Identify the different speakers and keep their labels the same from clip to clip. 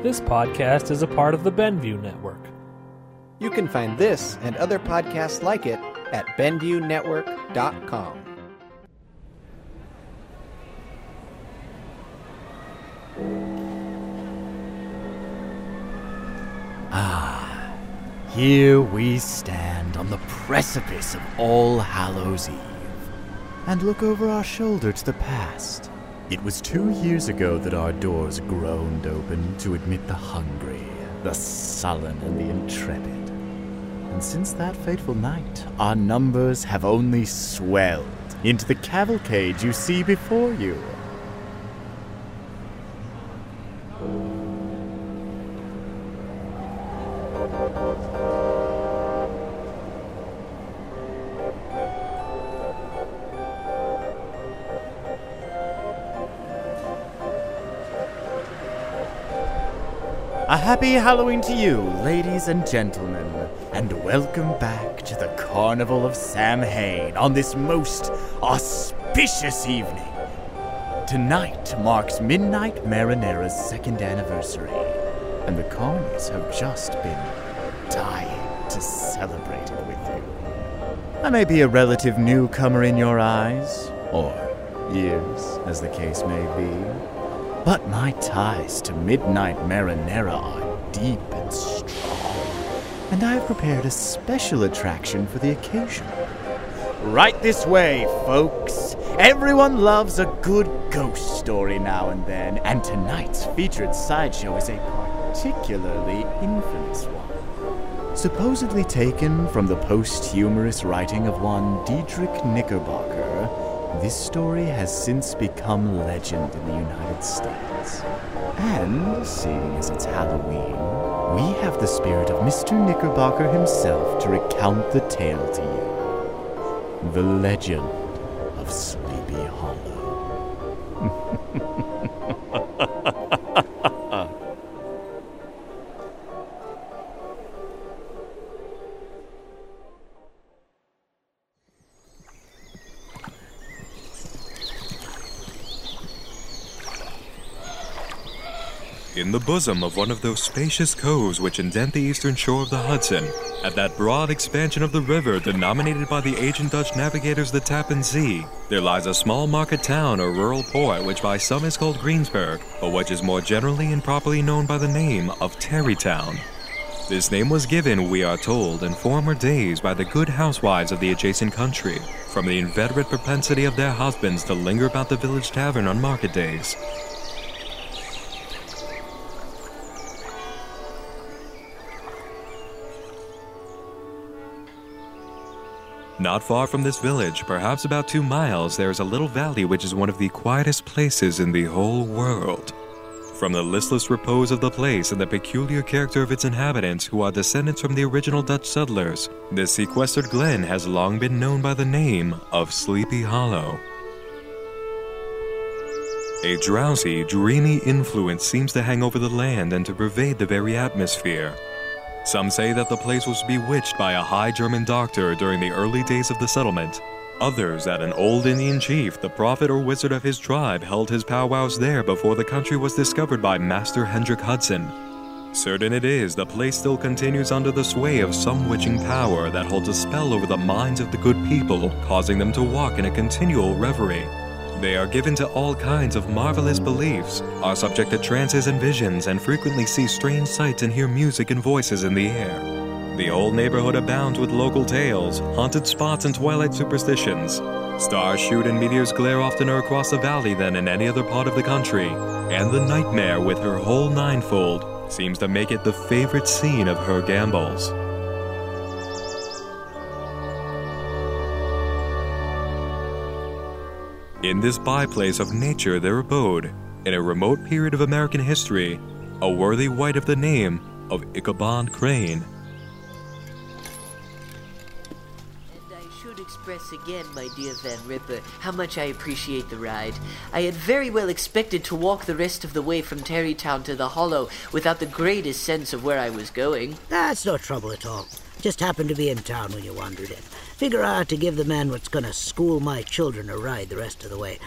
Speaker 1: This podcast is a part of the Benview Network.
Speaker 2: You can find this and other podcasts like it at BenviewNetwork.com.
Speaker 3: Ah, here we stand on the precipice of All Hallows Eve and look over our shoulder to the past. It was two years ago that our doors groaned open to admit the hungry, the sullen, and the intrepid. And since that fateful night, our numbers have only swelled into the cavalcade you see before you. Happy Halloween to you, ladies and gentlemen, and welcome back to the Carnival of Samhain on this most auspicious evening. Tonight marks Midnight Marinera's second anniversary, and the carnies have just been dying to celebrate it with you. I may be a relative newcomer in your eyes, or ears, as the case may be. But my ties to Midnight Marinera are deep and strong, and I have prepared a special attraction for the occasion. Right this way, folks! Everyone loves a good ghost story now and then, and tonight's featured sideshow is a particularly infamous one. Supposedly taken from the posthumous writing of one Diedrich Knickerbocker, this story has since become legend in the United States. And, seeing as it's Halloween, we have the spirit of Mr. Knickerbocker himself to recount the tale to you. The legend of Sleepy Hollow.
Speaker 4: bosom of one of those spacious coves which indent the eastern shore of the Hudson, at that broad expansion of the river denominated by the ancient Dutch navigators the Tappan Zee, there lies a small market town or rural port which by some is called Greensburg, but which is more generally and properly known by the name of Tarrytown. This name was given, we are told, in former days by the good housewives of the adjacent country, from the inveterate propensity of their husbands to linger about the village tavern on market days. Not far from this village, perhaps about two miles, there is a little valley which is one of the quietest places in the whole world. From the listless repose of the place and the peculiar character of its inhabitants, who are descendants from the original Dutch settlers, this sequestered glen has long been known by the name of Sleepy Hollow. A drowsy, dreamy influence seems to hang over the land and to pervade the very atmosphere. Some say that the place was bewitched by a high German doctor during the early days of the settlement. Others that an old Indian chief, the prophet or wizard of his tribe, held his powwows there before the country was discovered by Master Hendrik Hudson. Certain it is, the place still continues under the sway of some witching power that holds a spell over the minds of the good people, causing them to walk in a continual reverie. They are given to all kinds of marvelous beliefs, are subject to trances and visions, and frequently see strange sights and hear music and voices in the air. The old neighborhood abounds with local tales, haunted spots, and twilight superstitions. Stars shoot and meteors glare oftener across the valley than in any other part of the country, and the nightmare, with her whole ninefold, seems to make it the favorite scene of her gambols. In this byplace of nature their abode, in a remote period of American history, a worthy wight of the name of Ichabod Crane.
Speaker 5: And I should express again, my dear Van Ripper, how much I appreciate the ride. I had very well expected to walk the rest of the way from Tarrytown to the Hollow without the greatest sense of where I was going.
Speaker 6: That's no trouble at all. Just happened to be in town when you wandered in. Figure I ought to give the man what's gonna school my children a ride the rest of the way.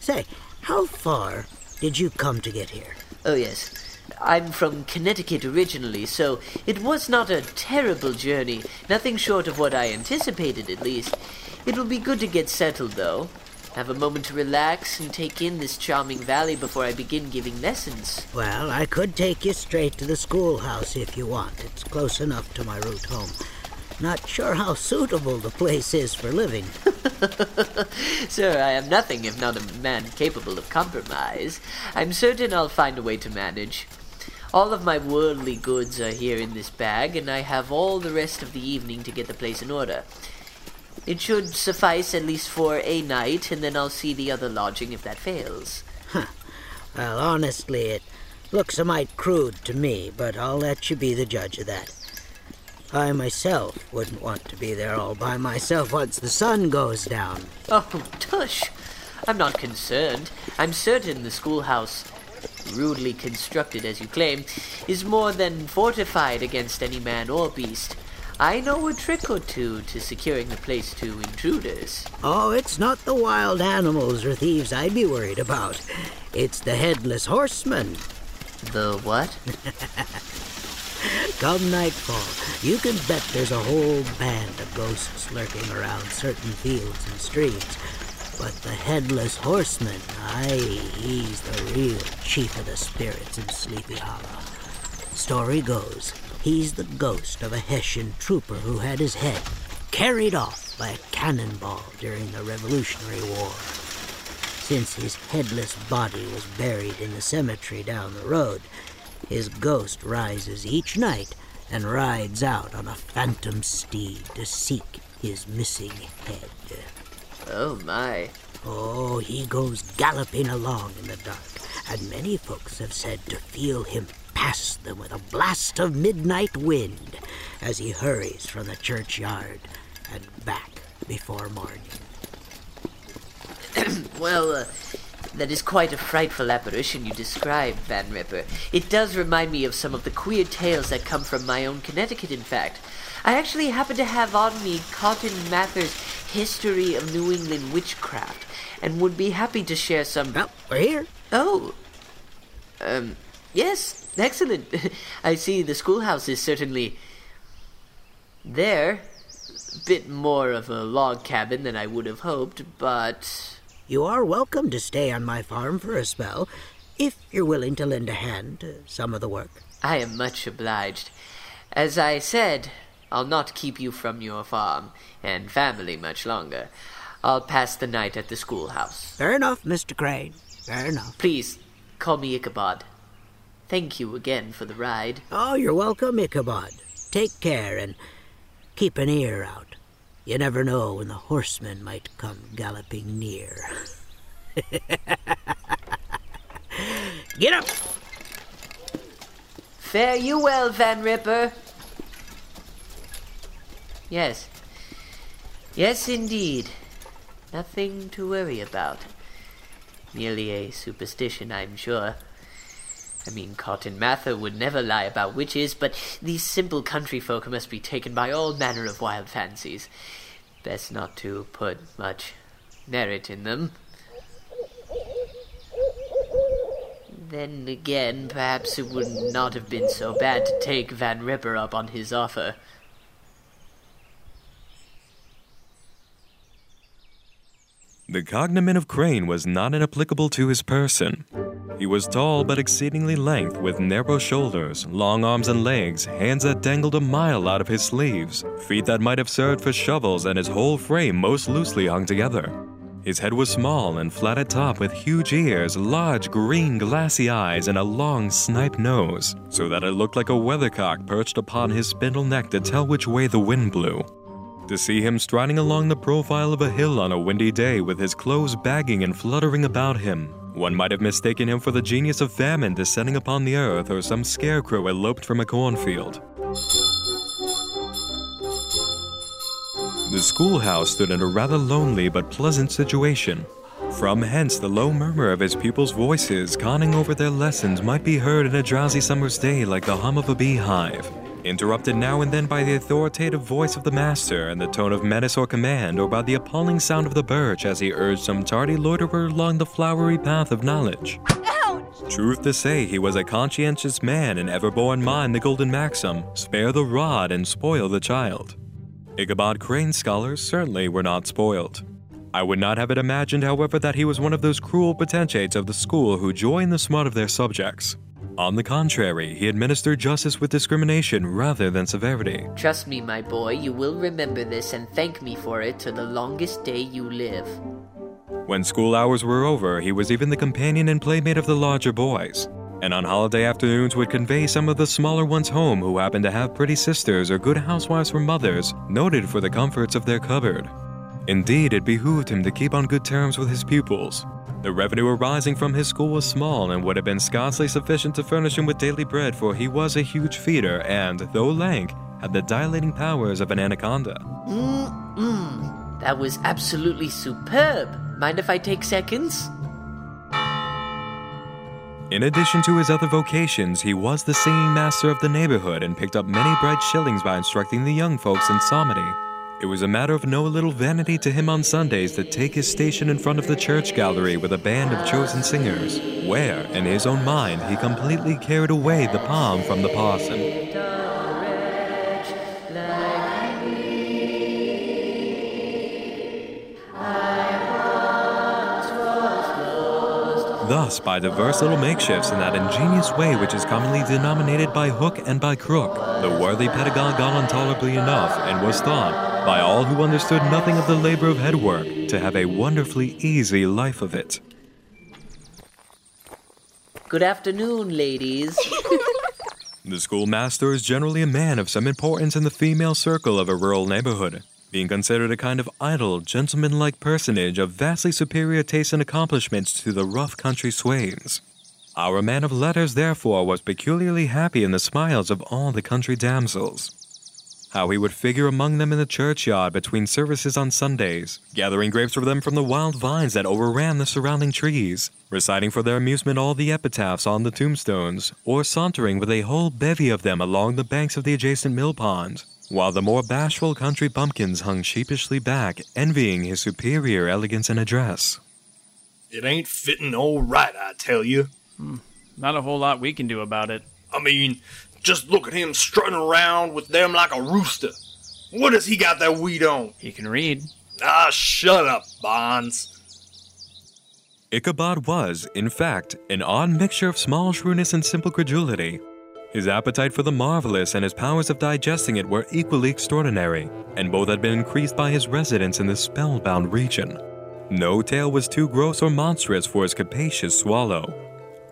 Speaker 6: Say, how far did you come to get here?
Speaker 5: Oh, yes. I'm from Connecticut originally, so it was not a terrible journey. Nothing short of what I anticipated, at least. It will be good to get settled, though. Have a moment to relax and take in this charming valley before I begin giving lessons.
Speaker 6: Well, I could take you straight to the schoolhouse if you want. It's close enough to my route home. Not sure how suitable the place is for living.
Speaker 5: Sir, I am nothing if not a man capable of compromise. I'm certain I'll find a way to manage. All of my worldly goods are here in this bag, and I have all the rest of the evening to get the place in order. It should suffice at least for a night, and then I'll see the other lodging if that fails.
Speaker 6: Well, honestly, it looks a mite crude to me, but I'll let you be the judge of that. I myself wouldn't want to be there all by myself once the sun goes down.
Speaker 5: Oh, tush! I'm not concerned. I'm certain the schoolhouse, rudely constructed as you claim, is more than fortified against any man or beast. I know a trick or two to securing the place to intruders.
Speaker 6: Oh, it's not the wild animals or thieves I'd be worried about. It's the headless horseman.
Speaker 5: The what?
Speaker 6: Come nightfall, you can bet there's a whole band of ghosts lurking around certain fields and streams. But the headless horseman, aye, he's the real chief of the spirits in Sleepy Hollow. Story goes, he's the ghost of a Hessian trooper who had his head carried off by a cannonball during the Revolutionary War. Since his headless body was buried in the cemetery down the road, his ghost rises each night and rides out on a phantom steed to seek his missing head.
Speaker 5: Oh my.
Speaker 6: Oh, he goes galloping along in the dark, and many folks have said to feel him pass them with a blast of midnight wind as he hurries from the churchyard and back before morning.
Speaker 5: Well, uh, that is quite a frightful apparition you describe, Van Ripper. It does remind me of some of the queer tales that come from my own Connecticut, in fact. I actually happen to have on me Cotton Mather's History of New England Witchcraft, and would be happy to share some.
Speaker 6: Well, we're here.
Speaker 5: Oh. Um, yes, excellent. I see the schoolhouse is certainly there. Bit more of a log cabin than I would have hoped, but
Speaker 6: You are welcome to stay on my farm for a spell, if you're willing to lend a hand to some of the work.
Speaker 5: I am much obliged. As I said, I'll not keep you from your farm and family much longer. I'll pass the night at the schoolhouse.
Speaker 6: Fair enough, Mr. Crane. Fair enough.
Speaker 5: Please, call me Ichabod. Thank you again for the ride.
Speaker 6: Oh, you're welcome, Ichabod. Take care and keep an ear out. You never know when the horseman might come galloping near. Get up!
Speaker 5: Fare you well, Van Ripper. Yes. Yes, indeed. Nothing to worry about. Merely a superstition, I'm sure. I mean, Cotton Mather would never lie about witches, but these simple country folk must be taken by all manner of wild fancies. Best not to put much merit in them. Then again, perhaps it would not have been so bad to take Van Ripper up on his offer.
Speaker 4: The cognomen of Crane was not inapplicable to his person. He was tall but exceedingly lank, with narrow shoulders, long arms and legs, hands that dangled a mile out of his sleeves, feet that might have served for shovels, and his whole frame most loosely hung together. His head was small and flat at top, with huge ears, large green glassy eyes, and a long snipe nose, so that it looked like a weathercock perched upon his spindle neck to tell which way the wind blew. To see him striding along the profile of a hill on a windy day with his clothes bagging and fluttering about him, one might have mistaken him for the genius of famine descending upon the earth or some scarecrow eloped from a cornfield. The schoolhouse stood in a rather lonely but pleasant situation. From hence, the low murmur of his pupils' voices conning over their lessons might be heard in a drowsy summer's day like the hum of a beehive, interrupted now and then by the authoritative voice of the master and the tone of menace or command, or by the appalling sound of the birch as he urged some tardy loiterer along the flowery path of knowledge. Truth to say, he was a conscientious man and ever bore in mind the golden maxim spare the rod and spoil the child. Ichabod Crane's scholars certainly were not spoiled. I would not have it imagined, however, that he was one of those cruel potentates of the school who join the smart of their subjects. On the contrary, he administered justice with discrimination rather than severity.
Speaker 5: Trust me, my boy, you will remember this and thank me for it to the longest day you live.
Speaker 4: When school hours were over, he was even the companion and playmate of the larger boys, and on holiday afternoons would convey some of the smaller ones home who happened to have pretty sisters or good housewives for mothers, noted for the comforts of their cupboard. Indeed, it behooved him to keep on good terms with his pupils. The revenue arising from his school was small and would have been scarcely sufficient to furnish him with daily bread, for he was a huge feeder and, though lank, had the dilating powers of an anaconda.
Speaker 5: Mm-mm. That was absolutely superb. Mind if I take seconds?
Speaker 4: In addition to his other vocations, he was the singing master of the neighborhood and picked up many bright shillings by instructing the young folks in psalmody. It was a matter of no little vanity to him on Sundays to take his station in front of the church gallery with a band of chosen singers, where, in his own mind, he completely carried away the palm from the parson. Thus, by diverse little makeshifts in that ingenious way which is commonly denominated by hook and by crook, the worthy pedagogue got on tolerably enough and was thought, by all who understood nothing of the labor of headwork, to have a wonderfully easy life of it.
Speaker 5: Good afternoon, ladies.
Speaker 4: The schoolmaster is generally a man of some importance in the female circle of a rural neighborhood, being considered a kind of idle, gentlemanlike personage of vastly superior taste and accomplishments to the rough country swains. Our man of letters, therefore, was peculiarly happy in the smiles of all the country damsels. How he would figure among them in the churchyard between services on Sundays, gathering grapes for them from the wild vines that overran the surrounding trees, reciting for their amusement all the epitaphs on the tombstones, or sauntering with a whole bevy of them along the banks of the adjacent mill pond, while the more bashful country bumpkins hung sheepishly back, envying his superior elegance and address.
Speaker 7: It ain't fitting all right, I tell you. Hmm.
Speaker 8: Not a whole lot we can do about it.
Speaker 7: I mean, just look at him strutting around with them like a rooster. What has he got that we don't?
Speaker 8: He can read.
Speaker 7: Ah, shut up, Bonds.
Speaker 4: Ichabod was, in fact, an odd mixture of small shrewdness and simple credulity. His appetite for the marvelous and his powers of digesting it were equally extraordinary, and both had been increased by his residence in this spellbound region. No tale was too gross or monstrous for his capacious swallow.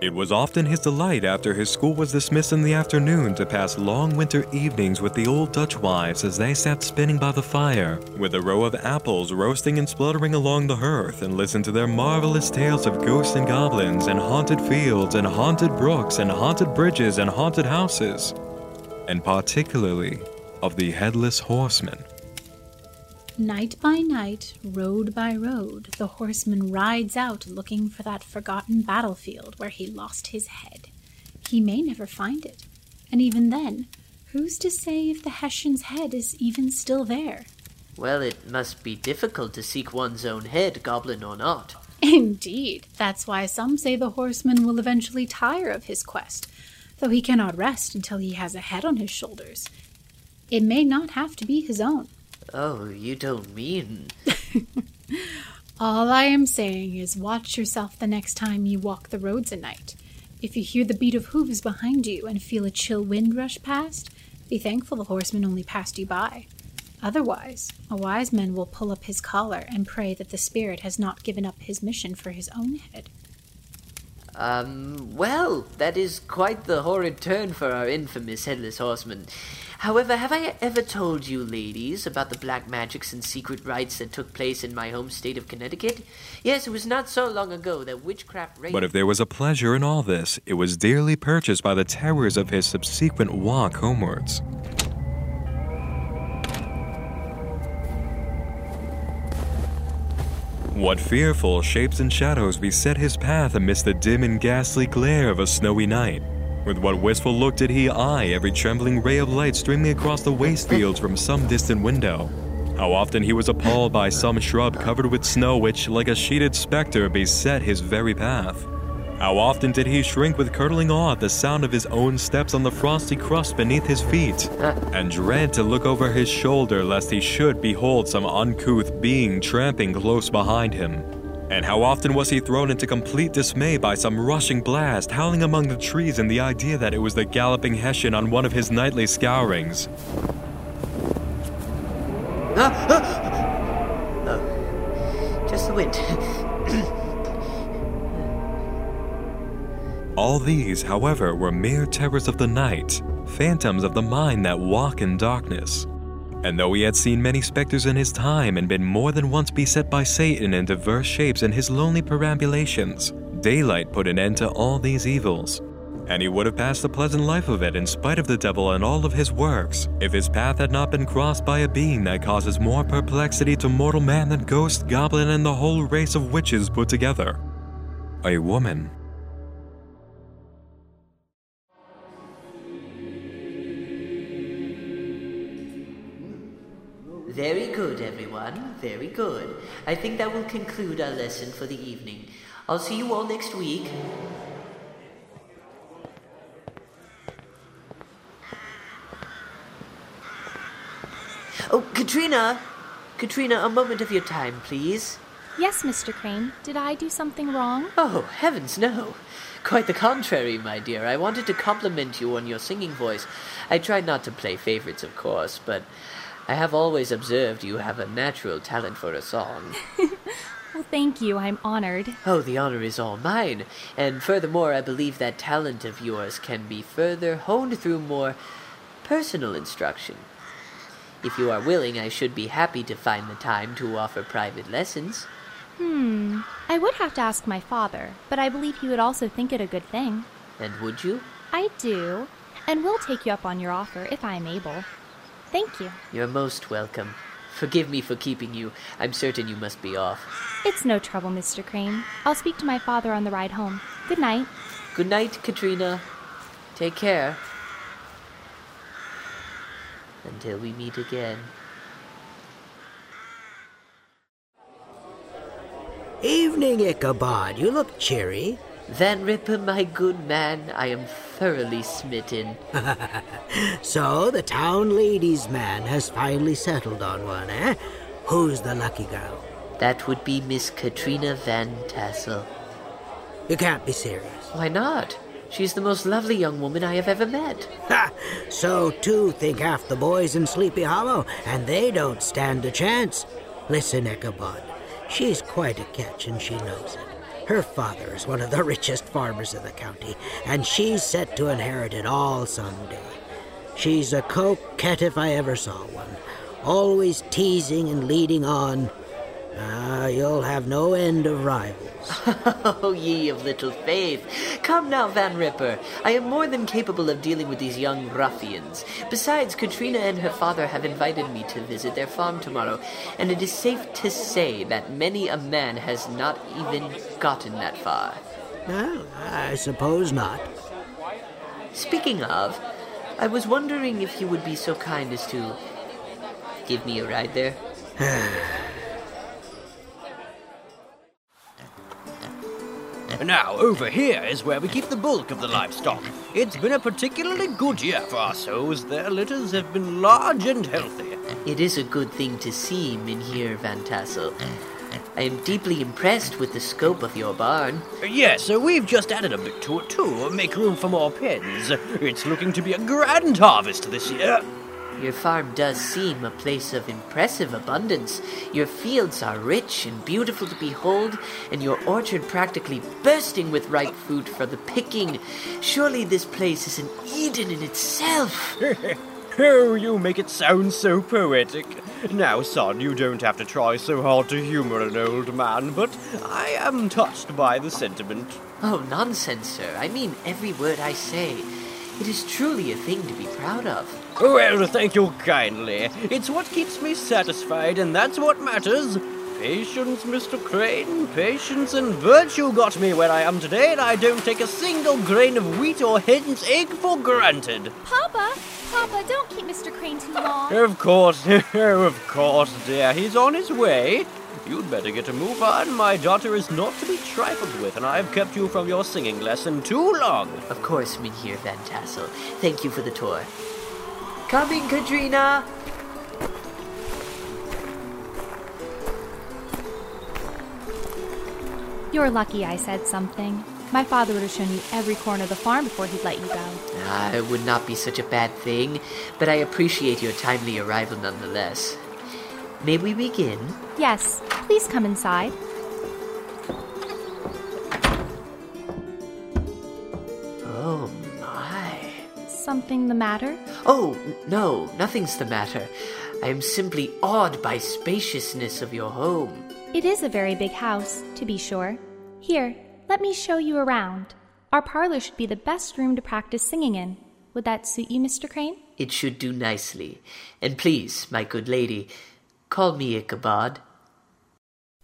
Speaker 4: It was often his delight after his school was dismissed in the afternoon to pass long winter evenings with the old Dutch wives as they sat spinning by the fire, with a row of apples roasting and spluttering along the hearth, and listen to their marvelous tales of ghosts and goblins, and haunted fields, and haunted brooks, and haunted bridges, and haunted houses, and particularly of the headless horseman.
Speaker 9: Night by night, road by road, the horseman rides out looking for that forgotten battlefield where he lost his head. He may never find it, and even then, who's to say if the Hessian's head is even still there?
Speaker 5: Well, it must be difficult to seek one's own head, goblin or not.
Speaker 9: Indeed, that's why some say the horseman will eventually tire of his quest, though he cannot rest until he has a head on his shoulders. It may not have to be his own.
Speaker 5: Oh, you don't mean.
Speaker 9: All I am saying is watch yourself the next time you walk the roads at night. If you hear the beat of hooves behind you and feel a chill wind rush past, be thankful the horseman only passed you by. Otherwise, a wise man will pull up his collar and pray that the spirit has not given up his mission for his own head.
Speaker 5: Um, well, that is quite the horrid turn for our infamous headless horseman. However, have I ever told you, ladies, about the black magics and secret rites that took place in my home state of Connecticut? Yes, it was not so long ago that witchcraft.
Speaker 4: But if there was a pleasure in all this, it was dearly purchased by the terrors of his subsequent walk homewards. What fearful shapes and shadows beset his path amidst the dim and ghastly glare of a snowy night? With what wistful look did he eye every trembling ray of light streaming across the waste fields from some distant window? How often he was appalled by some shrub covered with snow which, like a sheeted specter, beset his very path. How often did he shrink with curdling awe at the sound of his own steps on the frosty crust beneath his feet, and dread to look over his shoulder lest he should behold some uncouth being tramping close behind him. And how often was he thrown into complete dismay by some rushing blast howling among the trees and the idea that it was the galloping Hessian on one of his nightly scourings.
Speaker 5: Ah, ah. Oh, just the wind.
Speaker 4: All these, however, were mere terrors of the night, phantoms of the mind that walk in darkness. And though he had seen many specters in his time and been more than once beset by Satan in diverse shapes in his lonely perambulations, daylight put an end to all these evils. And he would have passed a pleasant life of it in spite of the devil and all of his works, if his path had not been crossed by a being that causes more perplexity to mortal man than ghost, goblin, and the whole race of witches put together. A woman.
Speaker 5: Very good, everyone. Very good. I think that will conclude our lesson for the evening. I'll see you all next week. Oh, Katrina! Katrina, a moment of your time, please.
Speaker 10: Yes, Mr. Crane. Did I do something wrong?
Speaker 5: Oh, heavens, no. Quite the contrary, my dear. I wanted to compliment you on your singing voice. I tried not to play favorites, of course, but I have always observed you have a natural talent for a song.
Speaker 10: Well, thank you. I'm honored.
Speaker 5: Oh, the honor is all mine. And furthermore, I believe that talent of yours can be further honed through more personal instruction. If you are willing, I should be happy to find the time to offer private lessons.
Speaker 10: Hmm. I would have to ask my father, but I believe he would also think it a good thing.
Speaker 5: And would you?
Speaker 10: I do, and we'll take you up on your offer if I am able. Thank you.
Speaker 5: You're most welcome. Forgive me for keeping you. I'm certain you must be off.
Speaker 10: It's no trouble, Mr. Crane. I'll speak to my father on the ride home. Good night.
Speaker 5: Good night, Katrina. Take care. Until we meet again.
Speaker 6: Evening, Ichabod. You look cheery.
Speaker 5: Van Ripper, my good man, I am thoroughly smitten.
Speaker 6: So the town ladies' man has finally settled on one, eh? Who's the lucky girl?
Speaker 5: That would be Miss Katrina Van Tassel.
Speaker 6: You can't be serious.
Speaker 5: Why not? She's the most lovely young woman I have ever met.
Speaker 6: Ha! So too think half the boys in Sleepy Hollow, and they don't stand a chance. Listen, Ichabod, she's quite a catch, and she knows it. Her father is one of the richest farmers in the county, and she's set to inherit it all someday. She's a coquette if I ever saw one, always teasing and leading on. Ah, you'll have no end of rivals.
Speaker 5: Oh, ye of little faith. Come now, Van Ripper. I am more than capable of dealing with these young ruffians. Besides, Katrina and her father have invited me to visit their farm tomorrow, and it is safe to say that many a man has not even gotten that far.
Speaker 6: Well, I suppose not.
Speaker 5: Speaking of, I was wondering if you would be so kind as to give me a ride there.
Speaker 11: Now, over here is where we keep the bulk of the livestock. It's been a particularly good year for our sows. Their litters have been large and healthy.
Speaker 5: It is a good thing to see, Mynheer Van Tassel. I am deeply impressed with the scope of your barn.
Speaker 11: Yes, so we've just added a bit to it too, make room for more pens. It's looking to be a grand harvest this year.
Speaker 5: Your farm does seem a place of impressive abundance. Your fields are rich and beautiful to behold, and your orchard practically bursting with ripe fruit for the picking. Surely this place is an Eden in itself.
Speaker 11: oh, you make it sound so poetic. Now, son, you don't have to try so hard to humor an old man, but I am touched by the sentiment.
Speaker 5: Oh, nonsense, sir. I mean every word I say. It is truly a thing to be proud of.
Speaker 11: Well, thank you kindly. It's what keeps me satisfied, and that's what matters. Patience, Mr. Crane. Patience and virtue got me where I am today, and I don't take a single grain of wheat or hen's egg for granted.
Speaker 10: Papa! Papa, don't keep Mr. Crane too long.
Speaker 11: Of course, of course, dear. He's on his way. You'd better get a move on. My daughter is not to be trifled with, and I've kept you from your singing lesson too long.
Speaker 5: Of course, Mynheer Van Tassel. Thank you for the tour. Coming, Katrina!
Speaker 10: You're lucky I said something. My father would have shown you every corner of the farm before he'd let you go.
Speaker 5: Ah, it would not be such a bad thing, but I appreciate your timely arrival nonetheless. May we begin?
Speaker 10: Yes, please come inside. Something the matter?
Speaker 5: Oh, no, nothing's the matter. I am simply awed by spaciousness of your home.
Speaker 10: It is a very big house, to be sure. Here, let me show you around. Our parlor should be the best room to practice singing in. Would that suit you, Mr. Crane?
Speaker 5: It should do nicely. And please, my good lady, call me Ichabod.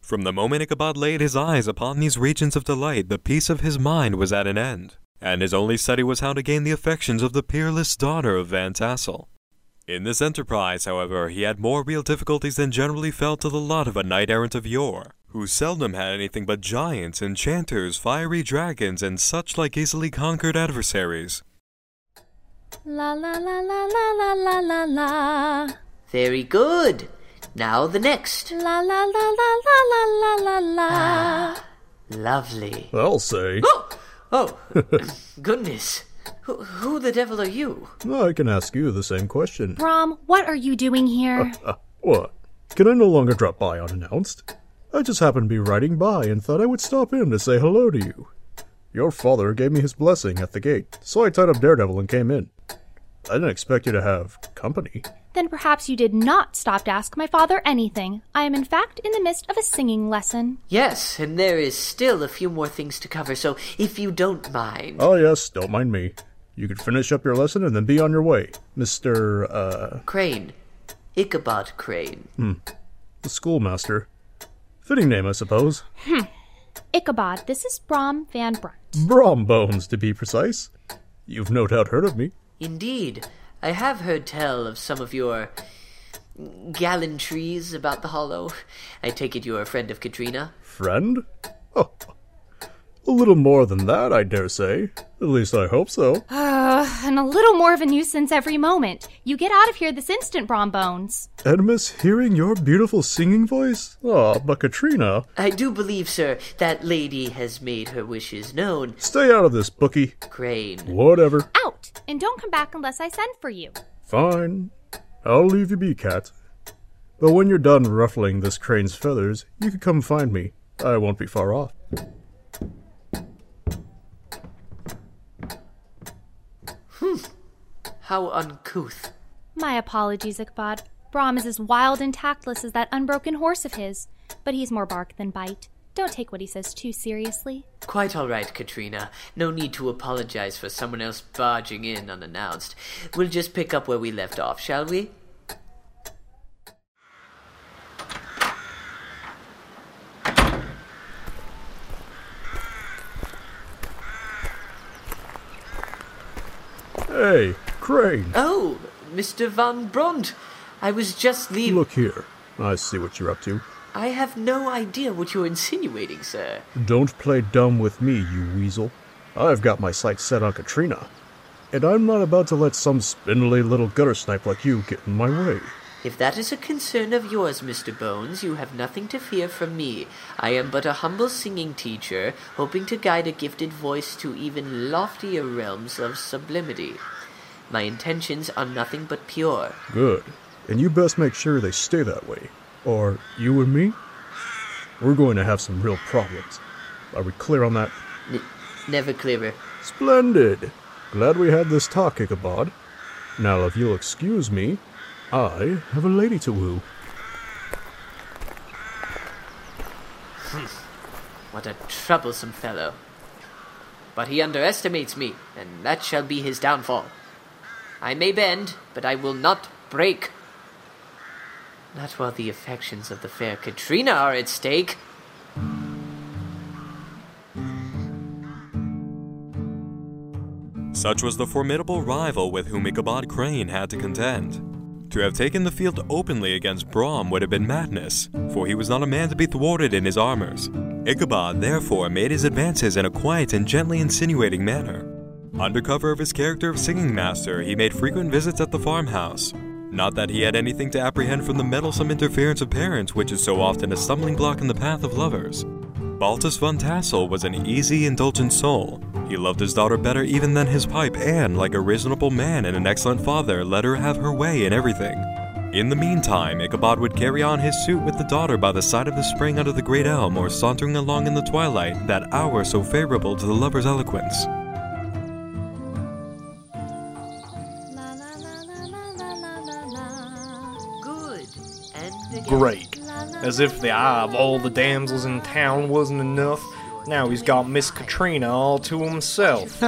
Speaker 4: From the moment Ichabod laid his eyes upon these regions of delight, the peace of his mind was at an end, and his only study was how to gain the affections of the peerless daughter of Van Tassel. In this enterprise, however, he had more real difficulties than generally fell to the lot of a knight errant of yore, who seldom had anything but giants, enchanters, fiery dragons, and such like easily conquered adversaries.
Speaker 10: La la la la la la la la la.
Speaker 5: Very good. Now the next.
Speaker 10: La la la la la la la la la.
Speaker 5: Lovely.
Speaker 12: I'll say.
Speaker 5: Oh, goodness. Who, who the devil are you?
Speaker 12: Well, I can ask you the same question.
Speaker 10: Brom, what are you doing here?
Speaker 12: Uh, what? Can I no longer drop by unannounced? I just happened to be riding by and thought I would stop in to say hello to you. Your father gave me his blessing at the gate, so I tied up Daredevil and came in. I didn't expect you to have company.
Speaker 10: Then perhaps you did not stop to ask my father anything. I am in fact in the midst of a singing lesson.
Speaker 5: Yes, and there is still a few more things to cover, so if you don't mind.
Speaker 12: Oh, yes, don't mind me. You could finish up your lesson and then be on your way. Mr. Uh.
Speaker 5: Crane. Ichabod Crane.
Speaker 12: Hmm. The schoolmaster. Fitting name, I suppose.
Speaker 10: Hmm. Ichabod, this is Brom Van Brunt.
Speaker 12: Brom Bones, to be precise. You've no doubt heard of me.
Speaker 5: Indeed. I have heard tell of some of your gallantries about the Hollow. I take it you're a friend of Katrina?
Speaker 12: Friend? Oh. A little more than that, I dare say. At least I hope so.
Speaker 10: Uh, and a little more of a nuisance every moment. You get out of here this instant, Brom Bones.
Speaker 12: And miss hearing your beautiful singing voice? Ah, but Katrina.
Speaker 5: I do believe, sir, that lady has made her wishes known.
Speaker 12: Stay out of this, bookie.
Speaker 5: Crane.
Speaker 12: Whatever.
Speaker 10: Out! And don't come back unless I send for you.
Speaker 12: Fine. I'll leave you be, cat. But when you're done ruffling this crane's feathers, you can come find me. I won't be far off.
Speaker 5: How uncouth.
Speaker 10: My apologies, Ichabod. Brom is as wild and tactless as that unbroken horse of his, but he's more bark than bite. Don't take what he says too seriously.
Speaker 5: Quite all right, Katrina. No need to apologize for someone else barging in unannounced. We'll just pick up where we left off, shall we?
Speaker 12: Hey, Crane.
Speaker 5: Oh, Mr. Van Brunt. I was just leaving.
Speaker 12: Look here. I see what you're up to.
Speaker 5: I have no idea what you're insinuating, sir.
Speaker 12: Don't play dumb with me, you weasel. I've got my sights set on Katrina. And I'm not about to let some spindly little gutter snipe like you get in my way.
Speaker 5: If that is a concern of yours, Mr. Bones, you have nothing to fear from me. I am but a humble singing teacher, hoping to guide a gifted voice to even loftier realms of sublimity. My intentions are nothing but pure.
Speaker 12: Good. And you best make sure they stay that way. Or you and me? We're going to have some real problems. Are we clear on that?
Speaker 5: N- never clearer.
Speaker 12: Splendid. Glad we had this talk, Ichabod. Now, if you'll excuse me, I have a lady to woo. Hmm.
Speaker 5: What a troublesome fellow. But he underestimates me, and that shall be his downfall. I may bend, but I will not break. Not while the affections of the fair Katrina are at stake.
Speaker 4: Such was the formidable rival with whom Ichabod Crane had to contend. To have taken the field openly against Brom would have been madness, for he was not a man to be thwarted in his armors. Ichabod therefore made his advances in a quiet and gently insinuating manner. Under cover of his character of singing master, he made frequent visits at the farmhouse. Not that he had anything to apprehend from the meddlesome interference of parents, which is so often a stumbling block in the path of lovers. Baltus Van Tassel was an easy, indulgent soul. He loved his daughter better even than his pipe, and, like a reasonable man and an excellent father, let her have her way in everything. In the meantime, Ichabod would carry on his suit with the daughter by the side of the spring under the great elm, or sauntering along in the twilight, that hour so favorable to the lover's eloquence.
Speaker 7: Great. As if the eye of all the damsels in town wasn't enough, now he's got Miss Katrina all to himself.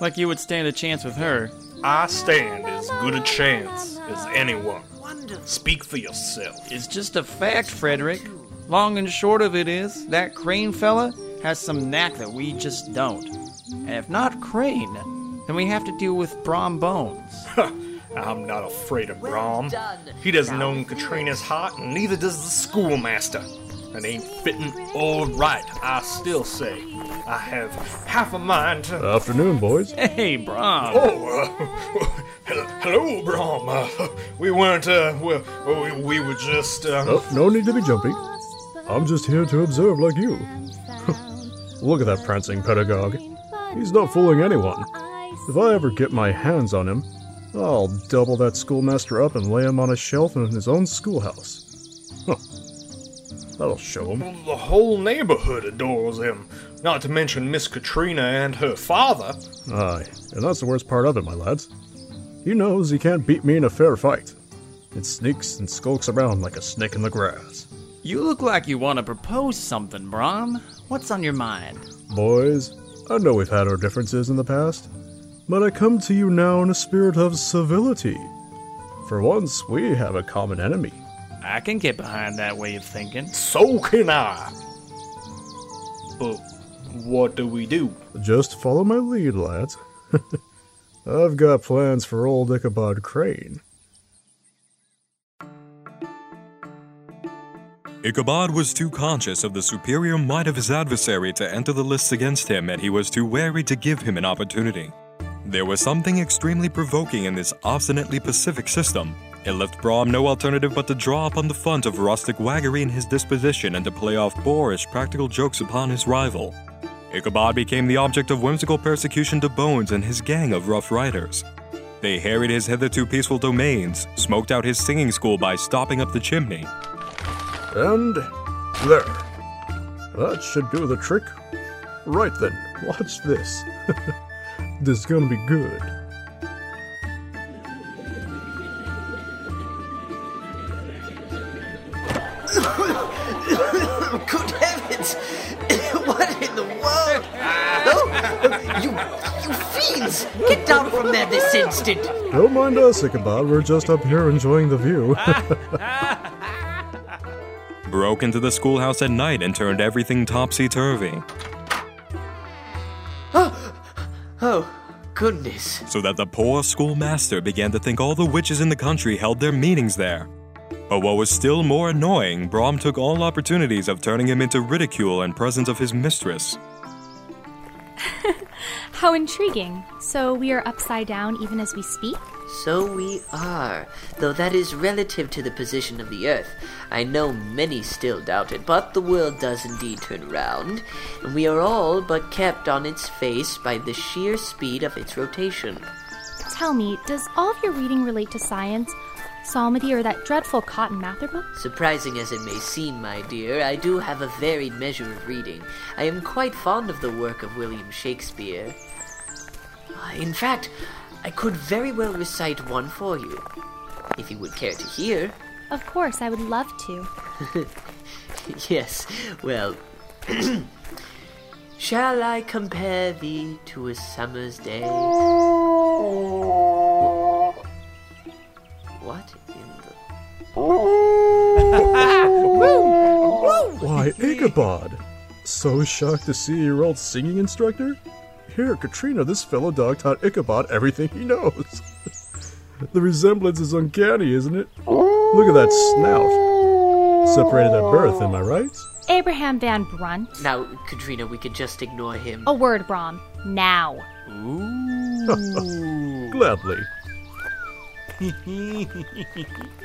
Speaker 8: Like you would stand a chance with her.
Speaker 7: I stand as good a chance as anyone. Speak for yourself.
Speaker 8: It's just a fact, Frederick. Long and short of it is, that Crane fella has some knack that we just don't. And if not Crane, then we have to deal with Brom Bones.
Speaker 7: I'm not afraid of Brom. He doesn't own Katrina's heart, and neither does the schoolmaster. It ain't fitting all right, I still say. I have half a mind to.
Speaker 12: Afternoon, boys.
Speaker 8: Hey, Brom.
Speaker 7: Oh, uh, hello, Brom. Uh, we weren't, uh, well, we, we were just, um.
Speaker 12: Oh, no need to be jumpy. I'm just here to observe like you. Look at that prancing pedagogue. He's not fooling anyone. If I ever get my hands on him, I'll double that schoolmaster up and lay him on a shelf in his own schoolhouse. Huh. That'll show him.
Speaker 7: The whole neighborhood adores him, not to mention Miss Katrina and her father.
Speaker 12: Aye, and that's the worst part of it, my lads. He knows he can't beat me in a fair fight. It sneaks and skulks around like a snake in the grass.
Speaker 8: You look like you want to propose something, Brom. What's on your mind?
Speaker 12: Boys, I know we've had our differences in the past, but I come to you now in a spirit of civility. For once, we have a common enemy.
Speaker 8: I can get behind that way of thinking.
Speaker 7: So can I. But what do we do?
Speaker 12: Just follow my lead, lads. I've got plans for old Ichabod Crane.
Speaker 4: Ichabod was too conscious of the superior might of his adversary to enter the lists against him, and he was too wary to give him an opportunity. There was something extremely provoking in this obstinately pacific system. It left Brom no alternative but to draw upon the fund of rustic waggery in his disposition and to play off boorish practical jokes upon his rival. Ichabod became the object of whimsical persecution to Bones and his gang of rough riders. They harried his hitherto peaceful domains, smoked out his singing school by stopping up the chimney,
Speaker 12: And there. That should do the trick. Right then, watch this. this is gonna be good.
Speaker 5: Good heavens! what in the world? Oh, you, you fiends! Get down from there this instant!
Speaker 12: Don't mind us, Ichabod. We're just up here enjoying the view.
Speaker 4: broke into the schoolhouse at night and turned everything topsy turvy, ah,
Speaker 5: Oh, goodness.
Speaker 4: so that the poor schoolmaster began to think all the witches in the country held their meetings there. But what was still more annoying, Brom took all opportunities of turning him into ridicule in presence of his mistress.
Speaker 10: How intriguing. So we are upside down even as we speak?
Speaker 5: So we are, though that is relative to the position of the Earth. I know many still doubt it, but the world does indeed turn round, and we are all but kept on its face by the sheer speed of its rotation.
Speaker 10: Tell me, does all of your reading relate to science, psalmody, or that dreadful Cotton Mather book?
Speaker 5: Surprising as it may seem, my dear, I do have a varied measure of reading. I am quite fond of the work of William Shakespeare. Uh, In fact, I could very well recite one for you, if you would care to hear.
Speaker 10: Of course, I would love to.
Speaker 5: yes, well. Shall I compare thee to a summer's day? What in the.
Speaker 12: Why, Ichabod! So shocked to see your old singing instructor? Here, Katrina, this fellow dog taught Ichabod everything he knows. The resemblance is uncanny, isn't it? Look at that snout. Separated at birth, am I right?
Speaker 10: Abraham Van Brunt.
Speaker 5: Now, Katrina, we could just ignore him.
Speaker 10: A word, Brom. Now. Ooh.
Speaker 12: Gladly.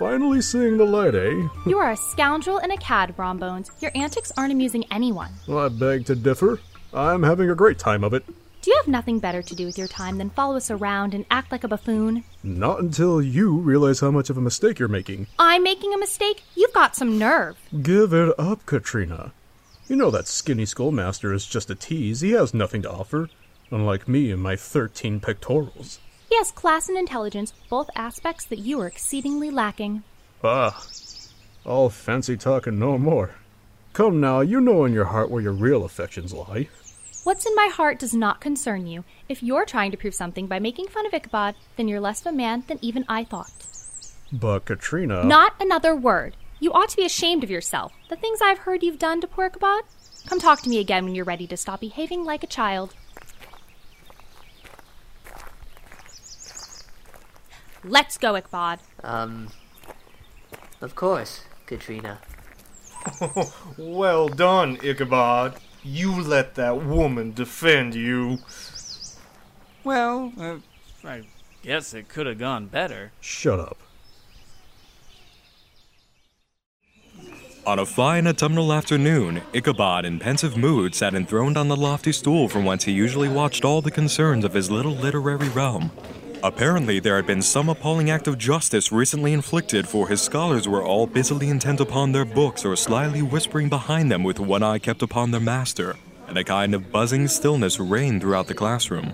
Speaker 12: Finally seeing the light, eh?
Speaker 10: You are a scoundrel and a cad, Brom Bones. Your antics aren't amusing anyone.
Speaker 12: Well, I beg to differ. I'm having a great time of it.
Speaker 10: Do you have nothing better to do with your time than follow us around and act like a buffoon?
Speaker 12: Not until you realize how much of a mistake you're making.
Speaker 10: I'm making a mistake? You've got some nerve.
Speaker 12: Give it up, Katrina. You know that skinny schoolmaster is just a tease. He has nothing to offer, unlike me and my 13 pectorals.
Speaker 10: He has class and intelligence, both aspects that you are exceedingly lacking.
Speaker 12: Ah, all fancy talk and no more. Come now, you know in your heart where your real affections lie.
Speaker 10: What's in my heart does not concern you. If you're trying to prove something by making fun of Ichabod, then you're less of a man than even I thought.
Speaker 12: But Katrina.
Speaker 10: Not another word. You ought to be ashamed of yourself. The things I've heard you've done to poor Ichabod. Come talk to me again when you're ready to stop behaving like a child. Let's go, Ichabod.
Speaker 5: Um, of course, Katrina.
Speaker 7: well done, Ichabod. You let that woman defend you.
Speaker 8: Well, uh, I guess it could have gone better.
Speaker 12: Shut up.
Speaker 4: On a fine autumnal afternoon, Ichabod, in pensive mood, sat enthroned on the lofty stool from whence he usually watched all the concerns of his little literary realm. Apparently, there had been some appalling act of justice recently inflicted, for his scholars were all busily intent upon their books or slyly whispering behind them with one eye kept upon their master, and a kind of buzzing stillness reigned throughout the classroom.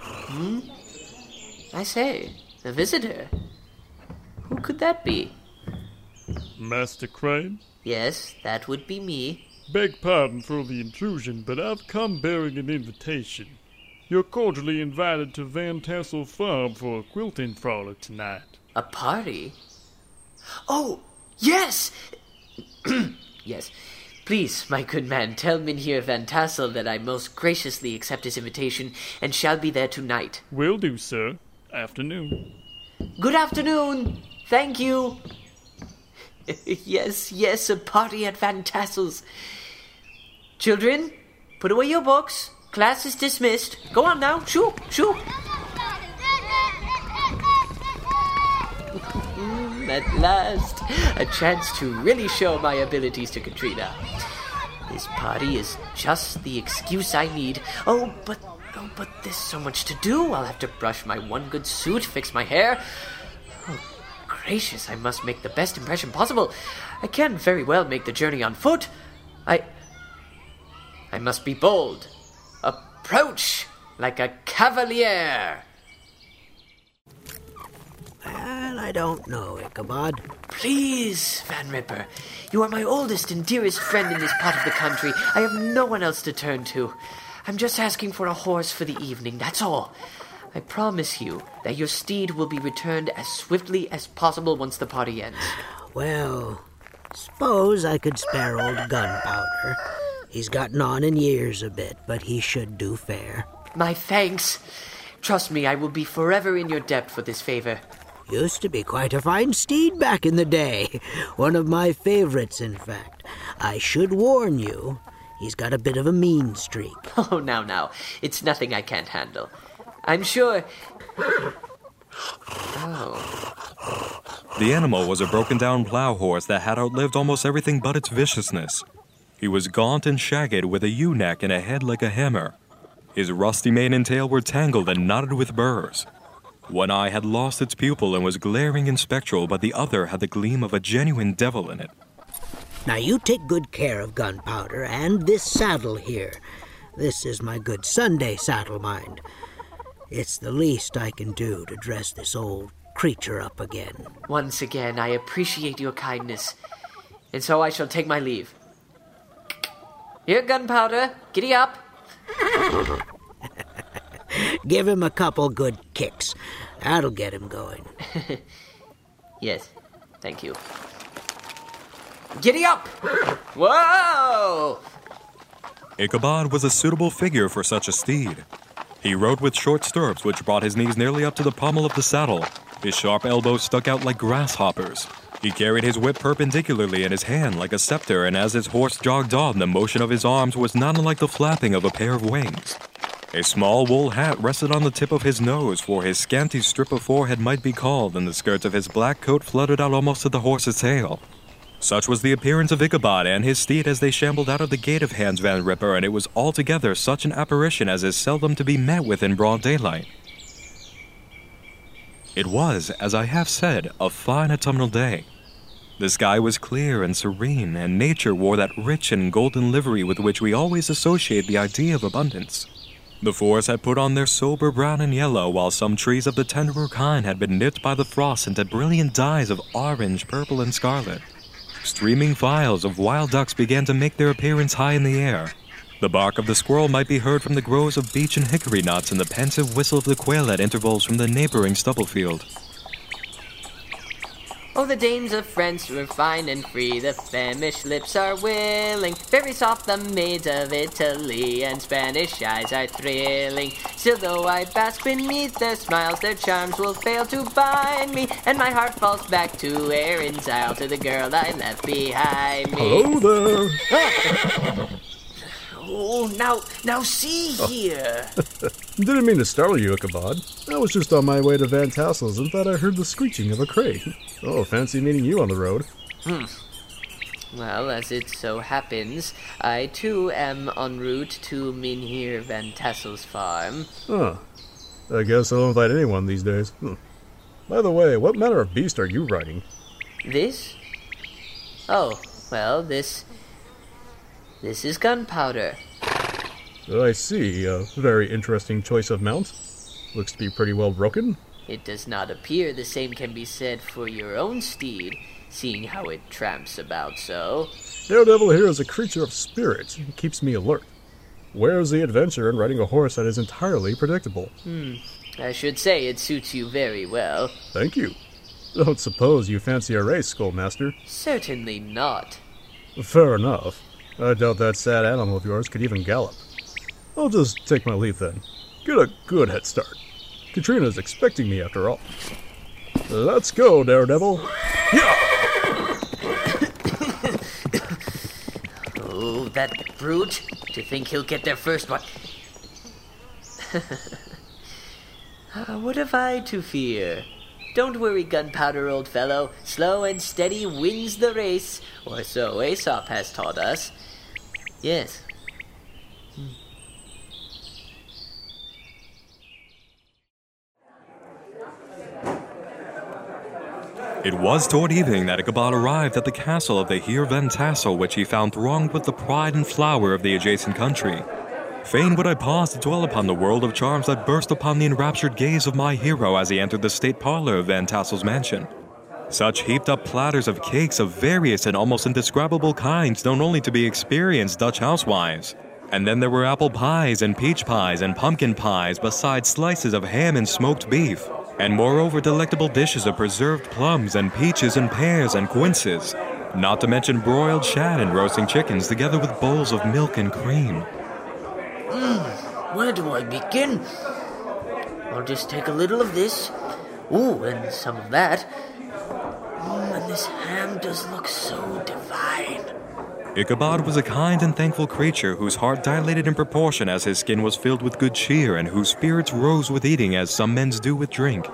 Speaker 5: Hmm? I say, the visitor. Who could that be?
Speaker 13: Master Crane?
Speaker 5: Yes, that would be me.
Speaker 13: Beg pardon for the intrusion, but I've come bearing an invitation. You're cordially invited to Van Tassel Farm for a quilting frolic tonight.
Speaker 5: A party? Oh, yes! yes. Please, my good man, tell Mynheer Van Tassel that I most graciously accept his invitation and shall be there tonight.
Speaker 13: Will do, sir. Afternoon.
Speaker 5: Good afternoon! Thank you! yes, yes, a party at Van Tassel's. Children, put away your books. Class is dismissed. Go on now. Shoo, shoo. Mm, at last, a chance to really show my abilities to Katrina. This party is just the excuse I need. Oh, but oh, but there's so much to do. I'll have to brush my one good suit, fix my hair. Oh, gracious, I must make the best impression possible. I can't very well make the journey on foot. I. I must be bold. Approach like a cavalier.
Speaker 6: Well, I don't know, Ichabod.
Speaker 5: Please, Van Ripper. You are my oldest and dearest friend in this part of the country. I have no one else to turn to. I'm just asking for a horse for the evening, that's all. I promise you that your steed will be returned as swiftly as possible once the party ends.
Speaker 6: Well, suppose I could spare old gunpowder. He's gotten on in years a bit, but he should do fair.
Speaker 5: My thanks. Trust me, I will be forever in your debt for this favor.
Speaker 6: Used to be quite a fine steed back in the day. One of my favorites, in fact. I should warn you, he's got a bit of a mean streak.
Speaker 5: Oh, now, now. It's nothing I can't handle. I'm sure. Oh.
Speaker 4: The animal was a broken down plow horse that had outlived almost everything but its viciousness. He was gaunt and shagged with a ewe neck and a head like a hammer. His rusty mane and tail were tangled and knotted with burrs. One eye had lost its pupil and was glaring and spectral, but the other had the gleam of a genuine devil in it.
Speaker 6: Now you take good care of gunpowder and this saddle here. This is my good Sunday saddle, mind. It's the least I can do to dress this old creature up again.
Speaker 5: Once again, I appreciate your kindness, and so I shall take my leave. Here, gunpowder, giddy up.
Speaker 6: Give him a couple good kicks. That'll get him going.
Speaker 5: yes, thank you. Giddy up! Whoa!
Speaker 4: Ichabod was a suitable figure for such a steed. He rode with short stirrups which brought his knees nearly up to the pommel of the saddle. His sharp elbows stuck out like grasshoppers. He carried his whip perpendicularly in his hand like a scepter, and as his horse jogged on, the motion of his arms was not unlike the flapping of a pair of wings. A small wool hat rested on the tip of his nose, for his scanty strip of forehead might be called, and the skirts of his black coat fluttered out almost to the horse's tail. Such was the appearance of Ichabod and his steed as they shambled out of the gate of Hans Van Ripper, and it was altogether such an apparition as is seldom to be met with in broad daylight. It was, as I have said, a fine autumnal day. The sky was clear and serene, and nature wore that rich and golden livery with which we always associate the idea of abundance. The forests had put on their sober brown and yellow, while some trees of the tenderer kind had been nipped by the frost into brilliant dyes of orange, purple, and scarlet. Streaming files of wild ducks began to make their appearance high in the air. The bark of the squirrel might be heard from the groves of beech and hickory nuts, and the pensive whistle of the quail at intervals from the neighboring stubble field.
Speaker 5: Oh, the dames of France were fine and free, the Flemish lips are willing, very soft the maids of Italy, and Spanish eyes are thrilling. Still, though I bask beneath their smiles, their charms will fail to bind me, and my heart falls back to Erin's Isle, to the girl I left behind me.
Speaker 12: Hello there.
Speaker 5: Oh, now, now see here.
Speaker 12: Didn't mean to startle you, Ichabod. I was just on my way to Van Tassel's and thought I heard the screeching of a crane. Oh, fancy meeting you on the road.
Speaker 5: Hmm. Well, as it so happens, I too am en route to Mynheer Van Tassel's farm.
Speaker 12: Huh. I guess I'll invite anyone these days. Hmm. By the way, what manner of beast are you riding?
Speaker 5: This? Oh, well, this. This is gunpowder.
Speaker 12: I see. A very interesting choice of mount. Looks to be pretty well broken.
Speaker 5: It does not appear the same can be said for your own steed, seeing how it tramps about so.
Speaker 12: Daredevil here is a creature of spirit. It keeps me alert. Where's the adventure in riding a horse that is entirely predictable?
Speaker 5: Hmm. I should say it suits you very well.
Speaker 12: Thank you. Don't suppose you fancy a race, Schoolmaster?
Speaker 5: Certainly not.
Speaker 12: Fair enough. I doubt that sad animal of yours could even gallop. I'll just take my leave then. Get a good head start. Katrina's expecting me after all. Let's go, Daredevil. Yeah!
Speaker 5: Oh, that brute! To think he'll get there first, what? Ah, what have I to fear? Don't worry, gunpowder, old fellow. Slow and steady wins the race, or so Aesop has taught us. Yes.
Speaker 4: It was toward evening that Ichabod arrived at the castle of the Heer Van Tassel, which he found thronged with the pride and flower of the adjacent country. Fain would I pause to dwell upon the world of charms that burst upon the enraptured gaze of my hero as he entered the state parlor of Van Tassel's mansion. Such heaped up platters of cakes of various and almost indescribable kinds known only to be experienced Dutch housewives. And then there were apple pies and peach pies and pumpkin pies, besides slices of ham and smoked beef, and moreover delectable dishes of preserved plums and peaches and pears and quinces, not to mention broiled shad and roasting chickens, together with bowls of milk and cream.
Speaker 5: Mm, where do I begin? I'll just take a little of this. Ooh, and some of that. This ham does look so divine.
Speaker 4: Ichabod was a kind and thankful creature whose heart dilated in proportion as his skin was filled with good cheer and whose spirits rose with eating as some men's do with drink.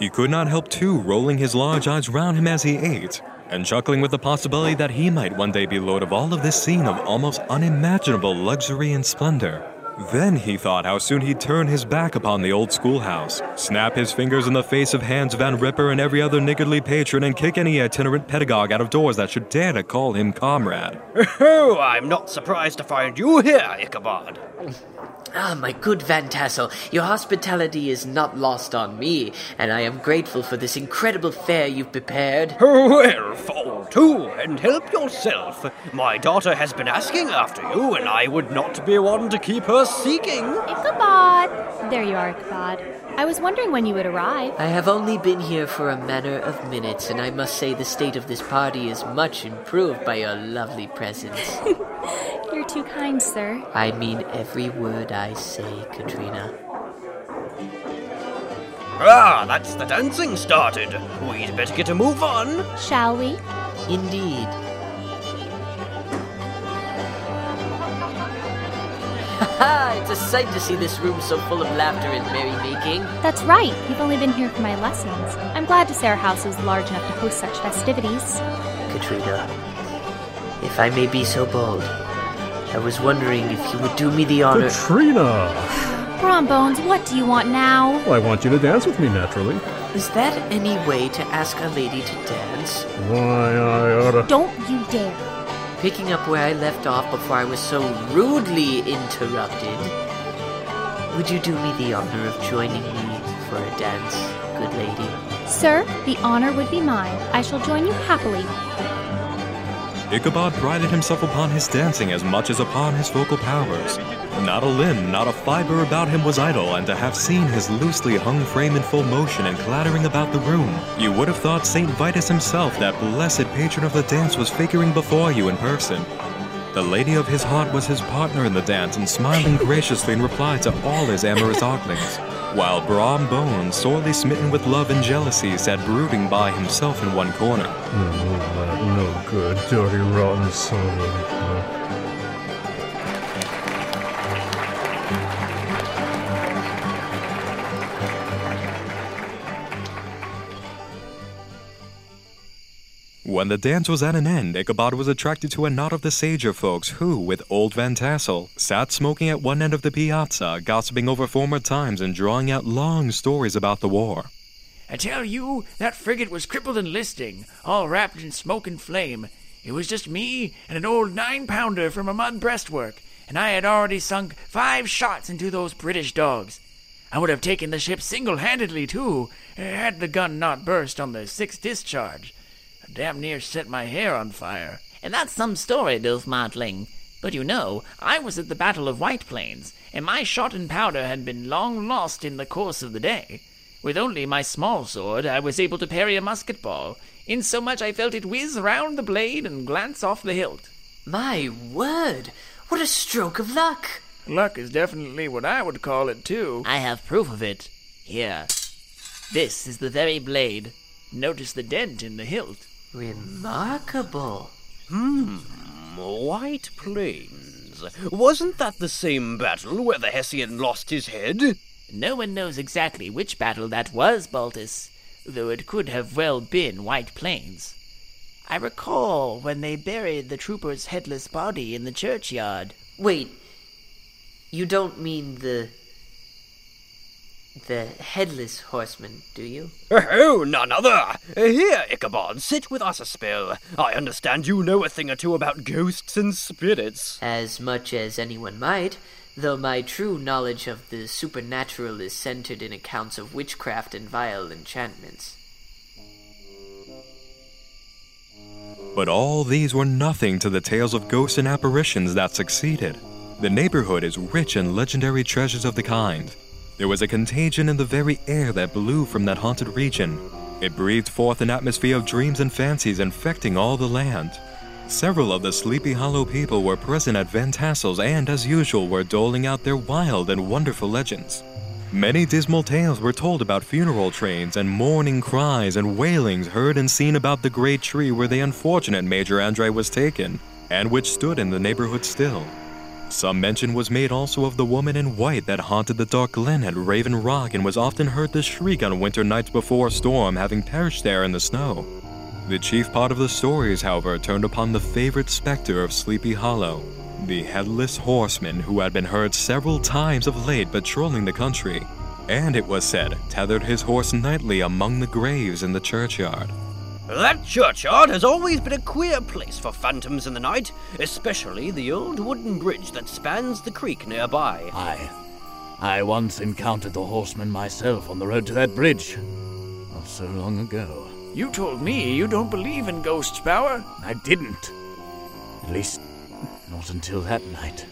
Speaker 4: He could not help, too, rolling his large eyes round him as he ate, and chuckling with the possibility that he might one day be lord of all of this scene of almost unimaginable luxury and splendor. Then he thought how soon he'd turn his back upon the old schoolhouse, snap his fingers in the face of Hans Van Ripper and every other niggardly patron, and kick any itinerant pedagogue out of doors that should dare to call him comrade.
Speaker 11: Oh, I'm not surprised to find you here, Ichabod.
Speaker 5: Ah, my good Van Tassel, your hospitality is not lost on me, and I am grateful for this incredible fare you've prepared.
Speaker 11: Well, fall to and help yourself. My daughter has been asking after you, and I would not be one to keep her seeking.
Speaker 10: Ichabod! There you are, Ichabod. I was wondering when you would arrive.
Speaker 5: I have only been here for a matter of minutes, and I must say the state of this party is much improved by your lovely presence.
Speaker 10: You're too kind, sir.
Speaker 5: I mean every word I say, Katrina.
Speaker 11: Ah, that's the dancing started. We'd better get a move on.
Speaker 10: Shall we?
Speaker 5: Indeed. Ha It's a sight to see this room so full of laughter and merrymaking.
Speaker 10: That's right. You've only been here for my lessons. I'm glad to say our house is large enough to host such festivities.
Speaker 5: Katrina, if I may be so bold, I was wondering if you would do me the honor.
Speaker 12: Katrina!
Speaker 10: Brom Bones, what do you want now?
Speaker 12: I want you to dance with me, naturally.
Speaker 5: Is that any way to ask a lady to dance?
Speaker 12: Why, I oughta.
Speaker 10: Don't you dare.
Speaker 5: Picking up where I left off before I was so rudely interrupted, would you do me the honor of joining me for a dance, good lady?
Speaker 10: Sir, the honor would be mine. I shall join you happily.
Speaker 4: Ichabod prided himself upon his dancing as much as upon his vocal powers. Not a limb, not a fiber about him was idle, and to have seen his loosely hung frame in full motion and clattering about the room, you would have thought St. Vitus himself, that blessed patron of the dance, was figuring before you in person. The lady of his heart was his partner in the dance, and smiling graciously in reply to all his amorous oglings, while Brom Bones, sorely smitten with love and jealousy, sat brooding by himself in one corner.
Speaker 12: Oh, that no good, dirty, rotten son
Speaker 4: When the dance was at an end, Ichabod was attracted to a knot of the Sager folks who, with old Van Tassel, sat smoking at one end of the piazza, gossiping over former times and drawing out long stories about the war.
Speaker 8: I tell you, that frigate was crippled and listing, all wrapped in smoke and flame. It was just me and an old nine pounder from a mud breastwork, and I had already sunk five shots into those British dogs. I would have taken the ship single handedly, too, had the gun not burst on the sixth discharge. I damn near set my hair on fire.
Speaker 14: And that's some story, Dolph Martling. But you know, I was at the Battle of White Plains, and my shot and powder had been long lost in the course of the day. With only my small sword, I was able to parry a musket ball, insomuch I felt it whiz round the blade and glance off the hilt.
Speaker 5: My word! What a stroke of luck!
Speaker 8: Luck is definitely what I would call it, too.
Speaker 14: I have proof of it. Here. This is the very blade.
Speaker 8: Notice the dent in the hilt.
Speaker 5: Remarkable.
Speaker 11: Hmm. White Plains. Wasn't that the same battle where the Hessian lost his head?
Speaker 14: No one knows exactly which battle that was, Baltus, though it could have well been White Plains. I recall when they buried the trooper's headless body in the churchyard.
Speaker 5: Wait, you don't mean the. The headless horseman, do you?
Speaker 11: Oh, none other! Here, Ichabod, sit with us a spell. I understand you know a thing or two about ghosts and spirits.
Speaker 5: As much as anyone might, though my true knowledge of the supernatural is centered in accounts of witchcraft and vile enchantments.
Speaker 4: But all these were nothing to the tales of ghosts and apparitions that succeeded. The neighborhood is rich in legendary treasures of the kind. There was a contagion in the very air that blew from that haunted region. It breathed forth an atmosphere of dreams and fancies infecting all the land. Several of the Sleepy Hollow people were present at Van Tassel's and, as usual, were doling out their wild and wonderful legends. Many dismal tales were told about funeral trains and mourning cries and wailings heard and seen about the great tree where the unfortunate Major Andre was taken, and which stood in the neighborhood still. Some mention was made also of the woman in white that haunted the dark glen at Raven Rock and was often heard to shriek on winter nights before a storm, having perished there in the snow. The chief part of the stories, however, turned upon the favorite specter of Sleepy Hollow, the headless horseman who had been heard several times of late patrolling the country, and it was said tethered his horse nightly among the graves in the churchyard.
Speaker 11: That churchyard has always been a queer place for phantoms in the night, especially the old wooden bridge that spans the creek nearby.
Speaker 15: I. I once encountered the horseman myself on the road to that bridge. Not so long ago.
Speaker 8: You told me you don't believe in ghosts, Power.
Speaker 15: I didn't. At least, not until that night.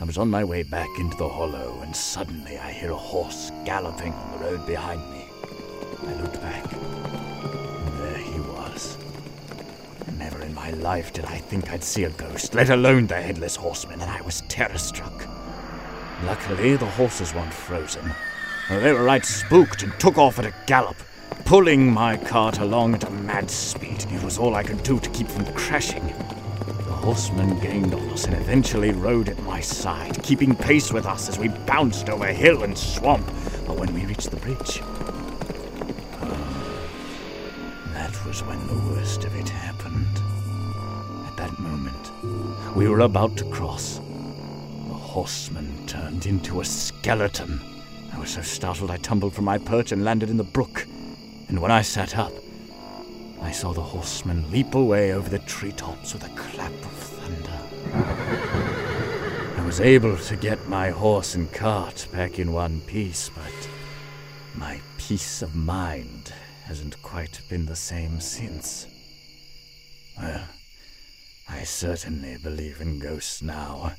Speaker 15: I was on my way back into the hollow, and suddenly I hear a horse galloping on the road behind me. I looked back, and there Never in my life did I think I'd see a ghost, let alone the headless horseman, and I was terror struck. Luckily, the horses weren't frozen. They were right spooked and took off at a gallop, pulling my cart along at a mad speed. It was all I could do to keep from crashing. The horseman gained on us and eventually rode at my side, keeping pace with us as we bounced over hill and swamp. But when we reached the bridge, was when the worst of it happened. At that moment, we were about to cross. The horseman turned into a skeleton. I was so startled I tumbled from my perch and landed in the brook. And when I sat up, I saw the horseman leap away over the treetops with a clap of thunder. I was able to get my horse and cart back in one piece, but my peace of mind hasn't quite been the same since. Well, I certainly believe in ghosts now,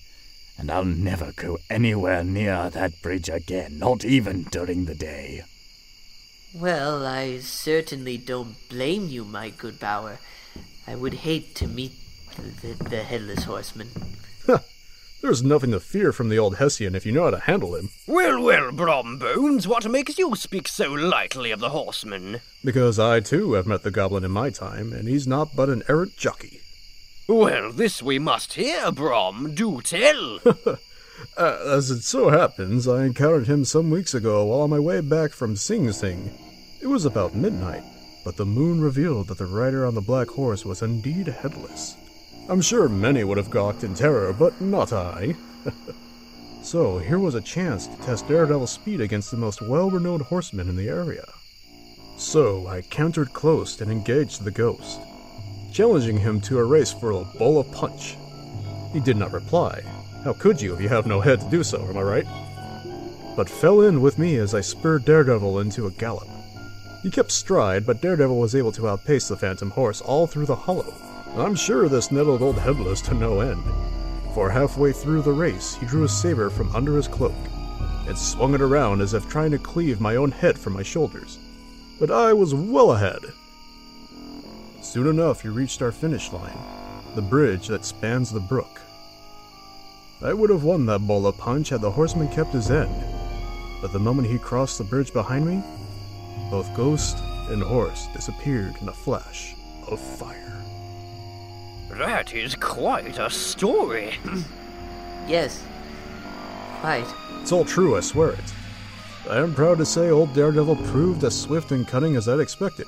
Speaker 15: and I'll never go anywhere near that bridge again, not even during the day.
Speaker 5: Well, I certainly don't blame you, my good Brouwer. I would hate to meet the, the, the headless horseman.
Speaker 12: There's nothing to fear from the old Hessian if you know how to handle him.
Speaker 11: Well, well, Brom Bones, what makes you speak so lightly of the horseman?
Speaker 12: Because I too have met the goblin in my time, and he's not but an errant jockey.
Speaker 11: Well, this we must hear, Brom. Do tell.
Speaker 12: Uh, as it so happens, I encountered him some weeks ago while on my way back from Sing Sing. It was about midnight, but the moon revealed that the rider on the black horse was indeed headless. I'm sure many would have gawked in terror, but not I. so here was a chance to test Daredevil's speed against the most well renowned horseman in the area. So I countered close and engaged the ghost, challenging him to a race for a bowl of punch. He did not reply. How could you if you have no head to do so, am I right? But fell in with me as I spurred Daredevil into a gallop. He kept stride, but Daredevil was able to outpace the phantom horse all through the hollow. I'm sure this nettled old headless to no end. For halfway through the race, he drew a saber from under his cloak and swung it around as if trying to cleave my own head from my shoulders. But I was well ahead. Soon enough, he reached our finish line, the bridge that spans the brook. I would have won that bowl of punch had the horseman kept his end, but the moment he crossed the bridge behind me, both ghost and horse disappeared in a flash of fire.
Speaker 11: That is quite a story.
Speaker 5: yes, quite.
Speaker 12: It's all true, I swear it. I am proud to say old Daredevil proved as swift and cunning as I'd expected.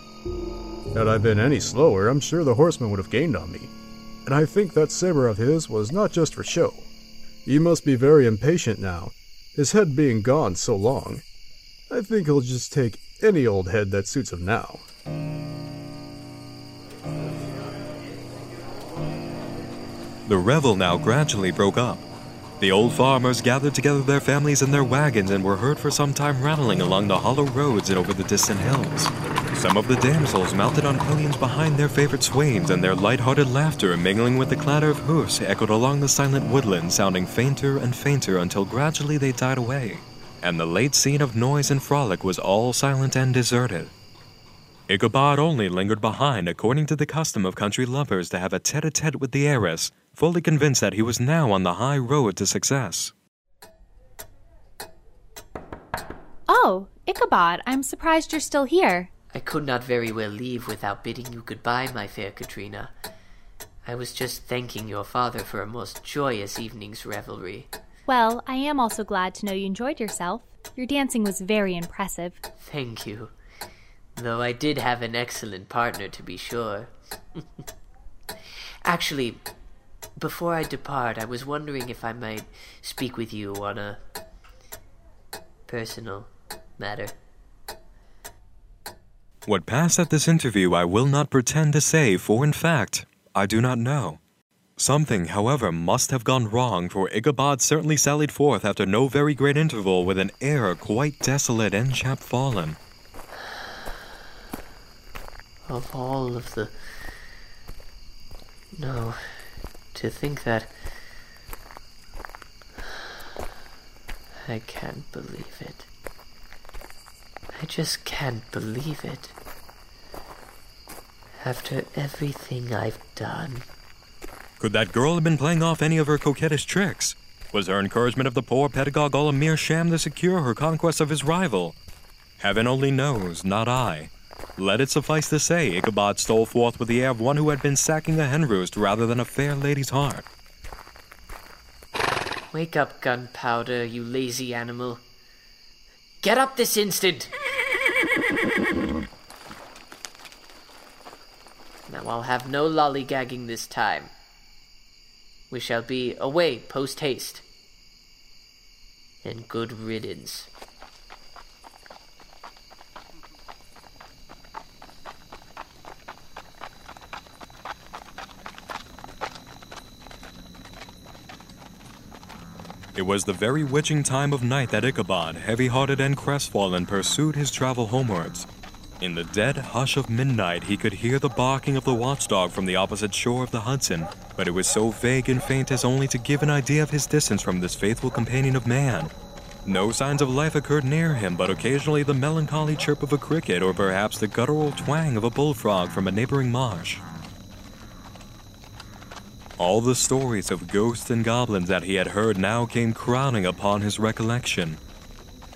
Speaker 12: Had I been any slower, I'm sure the horseman would have gained on me. And I think that saber of his was not just for show. He must be very impatient now, his head being gone so long. I think he'll just take any old head that suits him now.
Speaker 4: The revel now gradually broke up. The old farmers gathered together their families in their wagons and were heard for some time rattling along the hollow roads and over the distant hills. Some of the damsels mounted on pillions behind their favorite swains, and their light-hearted laughter, mingling with the clatter of hoofs, echoed along the silent woodland, sounding fainter and fainter until gradually they died away, and the late scene of noise and frolic was all silent and deserted. Ichabod only lingered behind, according to the custom of country lovers, to have a tete-a-tete with the heiress, fully convinced that he was now on the high road to success.
Speaker 10: Oh, Ichabod, I'm surprised you're still here.
Speaker 5: I could not very well leave without bidding you goodbye, my fair Katrina. I was just thanking your father for a most joyous evening's revelry.
Speaker 10: Well, I am also glad to know you enjoyed yourself. Your dancing was very impressive.
Speaker 5: Thank you. Though I did have an excellent partner, to be sure. Actually, before I depart, I was wondering if I might speak with you on a personal matter.
Speaker 4: What passed at this interview I will not pretend to say, for in fact, I do not know. Something, however, must have gone wrong, for Ichabod certainly sallied forth after no very great interval with an air quite desolate and chapfallen.
Speaker 5: Of all of the. No, to think that. I can't believe it. I just can't believe it. After everything I've done.
Speaker 4: Could that girl have been playing off any of her coquettish tricks? Was her encouragement of the poor pedagogue all a mere sham to secure her conquest of his rival? Heaven only knows, not I. Let it suffice to say, Ichabod stole forth with the air of one who had been sacking a hen roost rather than a fair lady's heart.
Speaker 5: Wake up, gunpowder, you lazy animal. Get up this instant! now I'll have no lollygagging this time. We shall be away post haste. And good riddance.
Speaker 4: It was the very witching time of night that Ichabod, heavy hearted and crestfallen, pursued his travel homewards. In the dead hush of midnight, he could hear the barking of the watchdog from the opposite shore of the Hudson, but it was so vague and faint as only to give an idea of his distance from this faithful companion of man. No signs of life occurred near him, but occasionally the melancholy chirp of a cricket or perhaps the guttural twang of a bullfrog from a neighboring marsh. All the stories of ghosts and goblins that he had heard now came crowding upon his recollection.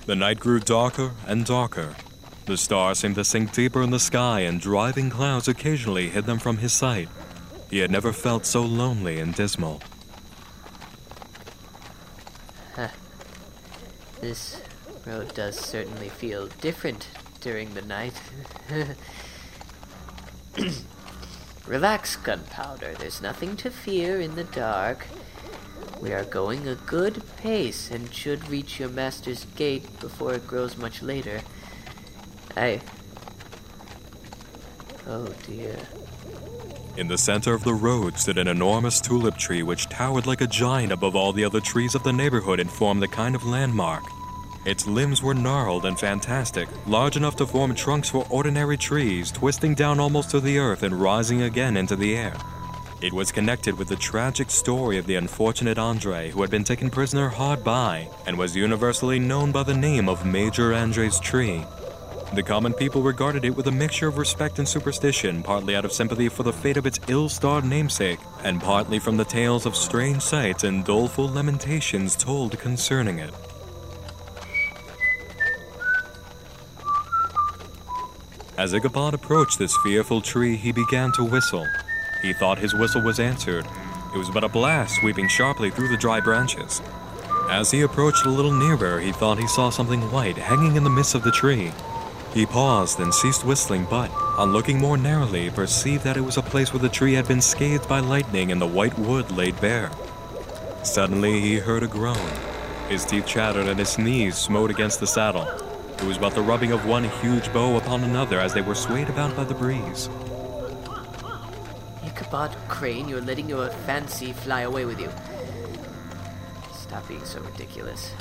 Speaker 4: The night grew darker and darker. The stars seemed to sink deeper in the sky, and driving clouds occasionally hid them from his sight. He had never felt so lonely and dismal.
Speaker 5: Huh. This road does certainly feel different during the night. Relax, Gunpowder. There's nothing to fear in the dark. We are going a good pace and should reach your master's gate before it grows much later. I. Oh dear.
Speaker 4: In the center of the road stood an enormous tulip tree which towered like a giant above all the other trees of the neighborhood and formed the kind of landmark. Its limbs were gnarled and fantastic, large enough to form trunks for ordinary trees, twisting down almost to the earth and rising again into the air. It was connected with the tragic story of the unfortunate Andre, who had been taken prisoner hard by and was universally known by the name of Major Andre's Tree. The common people regarded it with a mixture of respect and superstition, partly out of sympathy for the fate of its ill starred namesake, and partly from the tales of strange sights and doleful lamentations told concerning it. As Ichabod approached this fearful tree, he began to whistle. He thought his whistle was answered. It was but a blast sweeping sharply through the dry branches. As he approached a little nearer, he thought he saw something white hanging in the midst of the tree. He paused and ceased whistling, but, on looking more narrowly, perceived that it was a place where the tree had been scathed by lightning and the white wood laid bare. Suddenly he heard a groan. His teeth chattered and his knees smote against the saddle. It was but the rubbing of one huge bow upon another as they were swayed about by the breeze.
Speaker 5: Ichabod Crane, you're letting your fancy fly away with you. Stop being so ridiculous.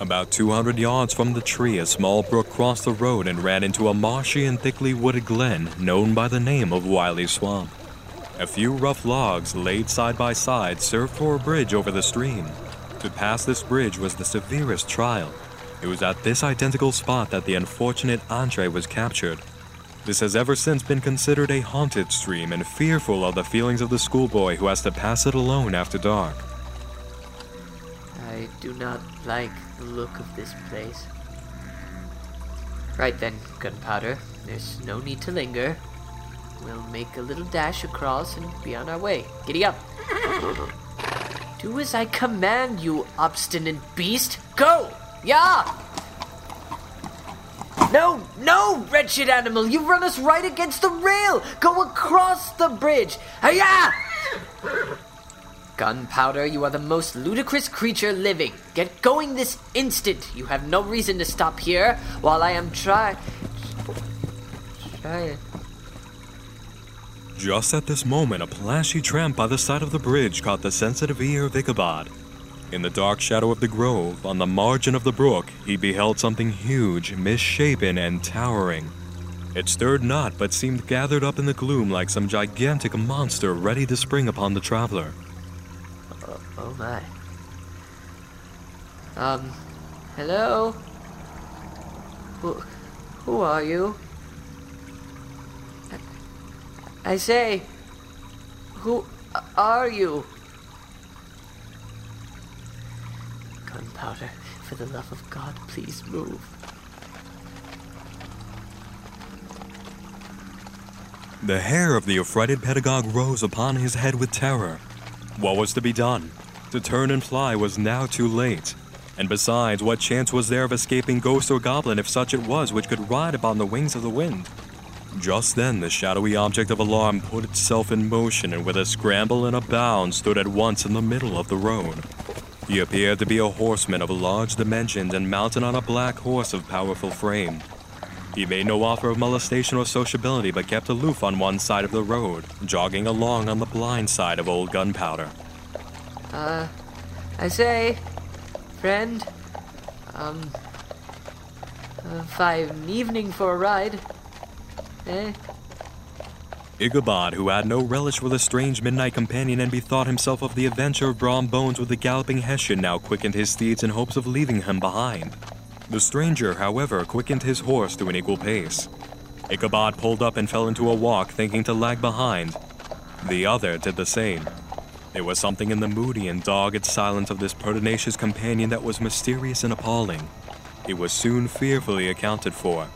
Speaker 4: About 200 yards from the tree, a small brook crossed the road and ran into a marshy and thickly wooded glen known by the name of Wiley Swamp. A few rough logs laid side by side served for a bridge over the stream. To pass this bridge was the severest trial. It was at this identical spot that the unfortunate Andre was captured. This has ever since been considered a haunted stream and fearful of the feelings of the schoolboy who has to pass it alone after dark.
Speaker 5: I do not like the look of this place. Right then, Gunpowder, there's no need to linger. We'll make a little dash across and be on our way. Giddy up! Do as I command, you obstinate beast! Go! Yeah! No, no, wretched animal! You run us right against the rail! Go across the bridge! Hiya! Gunpowder, you are the most ludicrous creature living. Get going this instant. You have no reason to stop here while I am try. Try.
Speaker 4: Just at this moment, a plashy tramp by the side of the bridge caught the sensitive ear of Ichabod. In the dark shadow of the grove, on the margin of the brook, he beheld something huge, misshapen, and towering. It stirred not, but seemed gathered up in the gloom like some gigantic monster ready to spring upon the traveler.
Speaker 5: Oh, oh my. Um, hello? Who, who are you? I, I say, who are you? Gunpowder, for the love of God, please move.
Speaker 4: The hair of the affrighted pedagogue rose upon his head with terror. What was to be done? To turn and fly was now too late. And besides, what chance was there of escaping ghost or goblin if such it was which could ride upon the wings of the wind? Just then, the shadowy object of alarm put itself in motion and with a scramble and a bound stood at once in the middle of the road. He appeared to be a horseman of large dimensions and mounted on a black horse of powerful frame. He made no offer of molestation or sociability, but kept aloof on one side of the road, jogging along on the blind side of old gunpowder.
Speaker 5: Uh, I say, friend, um, uh, fine evening for a ride. Eh?
Speaker 4: Ichabod, who had no relish for the strange midnight companion and bethought himself of the adventure of Brom Bones with the galloping Hessian, now quickened his steeds in hopes of leaving him behind. The stranger, however, quickened his horse to an equal pace. Ichabod pulled up and fell into a walk, thinking to lag behind. The other did the same. There was something in the moody and dogged silence of this pertinacious companion that was mysterious and appalling. It was soon fearfully accounted for.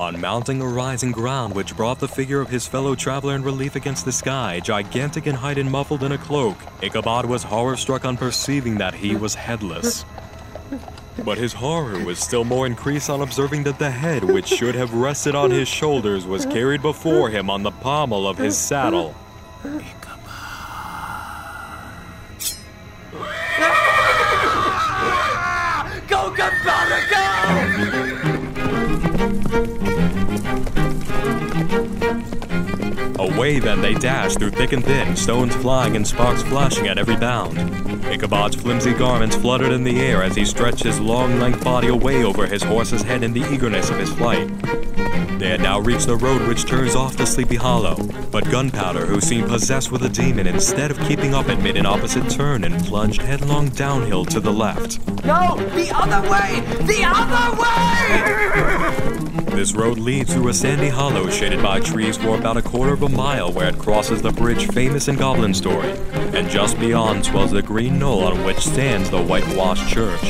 Speaker 4: On mounting a rising ground which brought the figure of his fellow traveler in relief against the sky, gigantic in height and muffled in a cloak, Ichabod was horror struck on perceiving that he was headless. But his horror was still more increased on observing that the head which should have rested on his shoulders was carried before him on the pommel of his saddle. Away then they dashed through thick and thin, stones flying and sparks flashing at every bound. Ichabod's flimsy garments fluttered in the air as he stretched his long, lank body away over his horse's head in the eagerness of his flight. They had now reached the road which turns off to Sleepy Hollow, but Gunpowder, who seemed possessed with a demon, instead of keeping up it made an opposite turn and plunged headlong downhill to the left.
Speaker 16: No, the other way! The other way!
Speaker 4: This road leads through a sandy hollow shaded by trees for about a quarter of a mile where it crosses the bridge famous in Goblin story, and just beyond swells the green knoll on which stands the whitewashed church.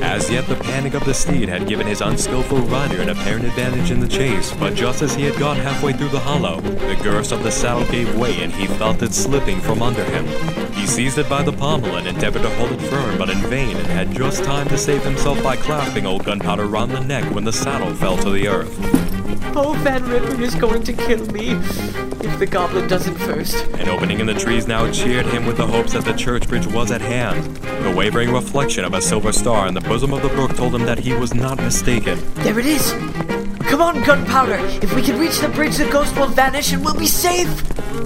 Speaker 4: As yet, the panic of the steed had given his unskillful rider an apparent advantage in the chase, but just as he had got halfway through the hollow, the girths of the saddle gave way and he felt it slipping from under him. He seized it by the pommel and endeavored to hold it firm, but in vain, and had just time to save himself by clasping old Gunpowder round the neck when the saddle fell to the earth.
Speaker 5: Oh, Van Ripper is going to kill me if the goblin doesn't first.
Speaker 4: An opening in the trees now cheered him with the hopes that the church bridge was at hand. The wavering reflection of a silver star in the bosom of the brook told him that he was not mistaken.
Speaker 5: There it is! Come on, Gunpowder! If we can reach the bridge, the ghost will vanish and we'll be safe!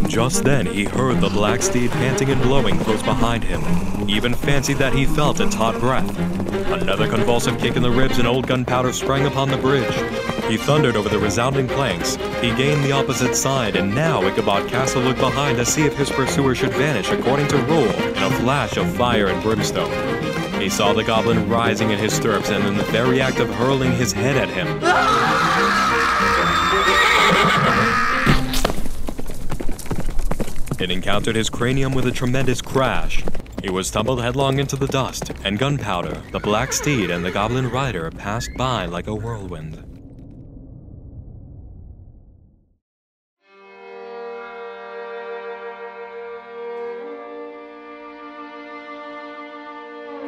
Speaker 4: Just then he heard the black steed panting and blowing close behind him. He even fancied that he felt its hot breath. Another convulsive kick in the ribs and old Gunpowder sprang upon the bridge. He thundered over the resounding planks. He gained the opposite side, and now Ichabod cast a look behind to see if his pursuer should vanish according to rule in a flash of fire and brimstone. He saw the goblin rising in his stirrups and in the very act of hurling his head at him. It encountered his cranium with a tremendous crash. He was tumbled headlong into the dust, and Gunpowder, the black steed, and the goblin rider passed by like a whirlwind.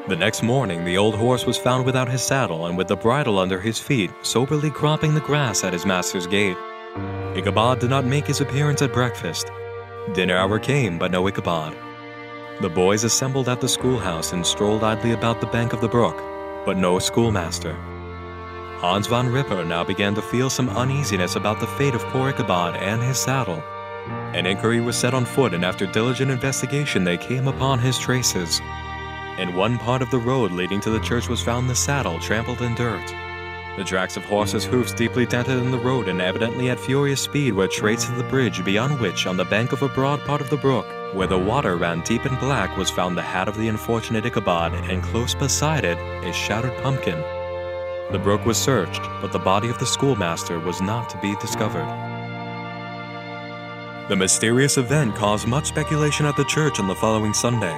Speaker 4: The next morning, the old horse was found without his saddle and with the bridle under his feet, soberly cropping the grass at his master's gate. Ichabod did not make his appearance at breakfast. Dinner hour came, but no Ichabod. The boys assembled at the schoolhouse and strolled idly about the bank of the brook, but no schoolmaster. Hans Van Ripper now began to feel some uneasiness about the fate of poor Ichabod and his saddle. An inquiry was set on foot, and after diligent investigation, they came upon his traces. In one part of the road leading to the church was found the saddle trampled in dirt. The tracks of horses' hoofs deeply dented in the road and evidently at furious speed were traced to the bridge beyond which, on the bank of a broad part of the brook, where the water ran deep and black, was found the hat of the unfortunate Ichabod, and close beside it, a shattered pumpkin. The brook was searched, but the body of the schoolmaster was not to be discovered. The mysterious event caused much speculation at the church on the following Sunday.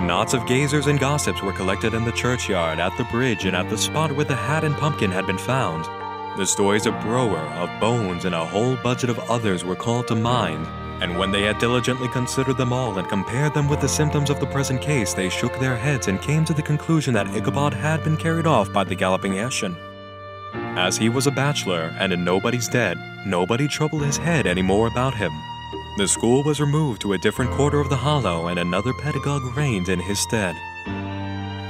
Speaker 4: Knots of gazers and gossips were collected in the churchyard, at the bridge, and at the spot where the hat and pumpkin had been found. The stories of Brouwer, of Bones, and a whole budget of others were called to mind, and when they had diligently considered them all and compared them with the symptoms of the present case, they shook their heads and came to the conclusion that Ichabod had been carried off by the galloping Hessian. As he was a bachelor and in nobody's debt, nobody troubled his head any more about him. The school was removed to a different quarter of the hollow, and another pedagogue reigned in his stead.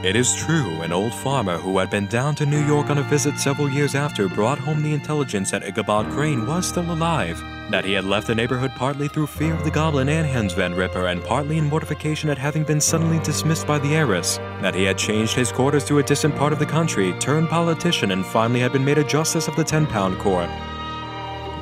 Speaker 4: It is true, an old farmer who had been down to New York on a visit several years after brought home the intelligence that Ichabod Crane was still alive, that he had left the neighborhood partly through fear of the goblin and Hans Van Ripper, and partly in mortification at having been suddenly dismissed by the heiress, that he had changed his quarters to a distant part of the country, turned politician, and finally had been made a justice of the ten pound court.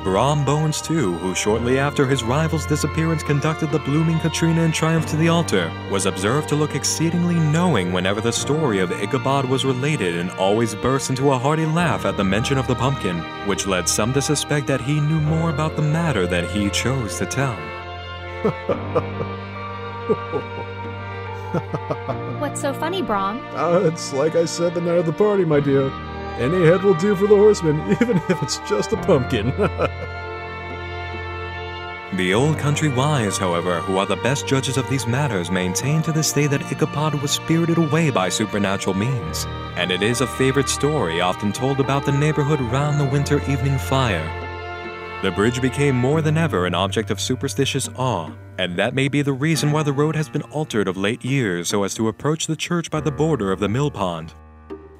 Speaker 4: Brom Bones, too, who shortly after his rival's disappearance conducted the blooming Katrina in triumph to the altar, was observed to look exceedingly knowing whenever the story of Ichabod was related and always burst into a hearty laugh at the mention of the pumpkin, which led some to suspect that he knew more about the matter than he chose to tell.
Speaker 10: What's so funny, Brom?
Speaker 12: Uh, it's like I said the night of the party, my dear. Any head will do for the horseman, even if it's just a pumpkin.
Speaker 4: The old country wise, however, who are the best judges of these matters, maintain to this day that Ichabod was spirited away by supernatural means, and it is a favorite story often told about the neighborhood round the winter evening fire. The bridge became more than ever an object of superstitious awe, and that may be the reason why the road has been altered of late years so as to approach the church by the border of the mill pond.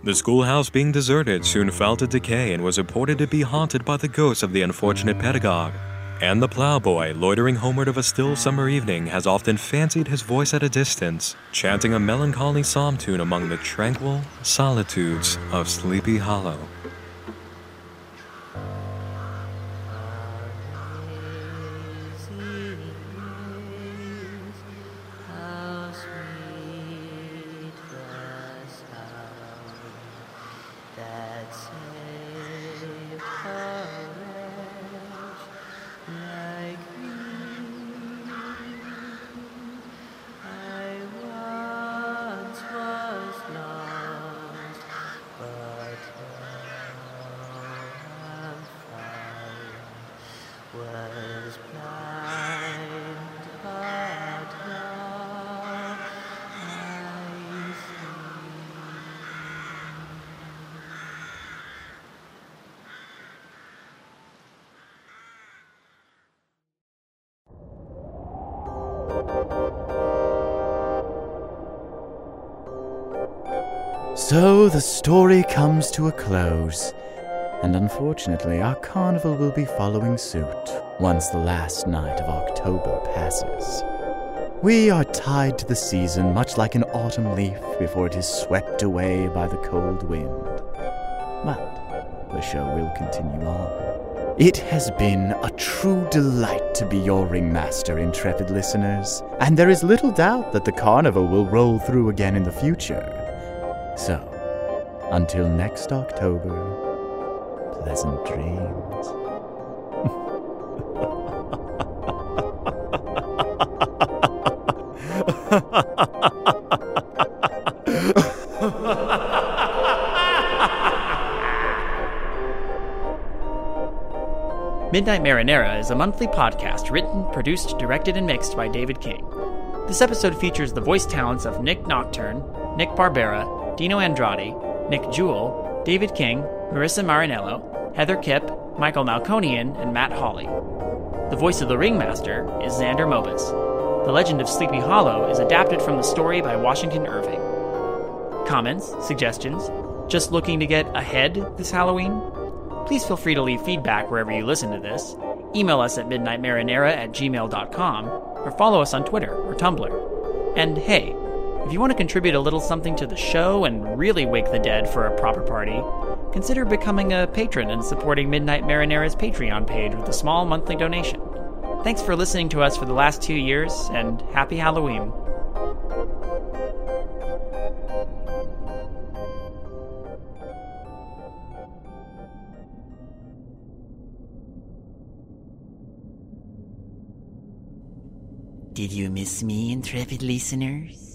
Speaker 4: The schoolhouse being deserted soon fell to decay and was reported to be haunted by the ghosts of the unfortunate pedagogue. And the plowboy, loitering homeward of a still summer evening, has often fancied his voice at a distance, chanting a melancholy psalm tune among the tranquil solitudes of Sleepy Hollow.
Speaker 3: So the story comes to a close, and unfortunately, our carnival will be following suit once the last night of October passes. We are tied to the season much like an autumn leaf before it is swept away by the cold wind. But the show will continue on. It has been a true delight to be your ringmaster, intrepid listeners, and there is little doubt that the carnival will roll through again in the future. So, until next October, pleasant dreams.
Speaker 8: Midnight Marinara is a monthly podcast written, produced, directed, and mixed by David King. This episode features the voice talents of Nick Nocturne, Nick Barbera, Dino Andrade, Nick Jewell, David King, Marissa Marinello, Heather Kipp, Michael Malconian, and Matt Hawley. The voice of the Ringmaster is Xander Mobus. The Legend of Sleepy Hollow is adapted from the story by Washington Irving. Comments, suggestions, just looking to get ahead this Halloween? Please feel free to leave feedback wherever you listen to this. Email us at midnightmarinara at gmail.com or follow us on Twitter or Tumblr. And hey, if you want to contribute a little something to the show and really wake the dead for a proper party, consider becoming a patron and supporting Midnight Marinara's Patreon page with a small monthly donation. Thanks for listening to us for the last two years, and happy Halloween.
Speaker 14: Did you miss me, intrepid listeners?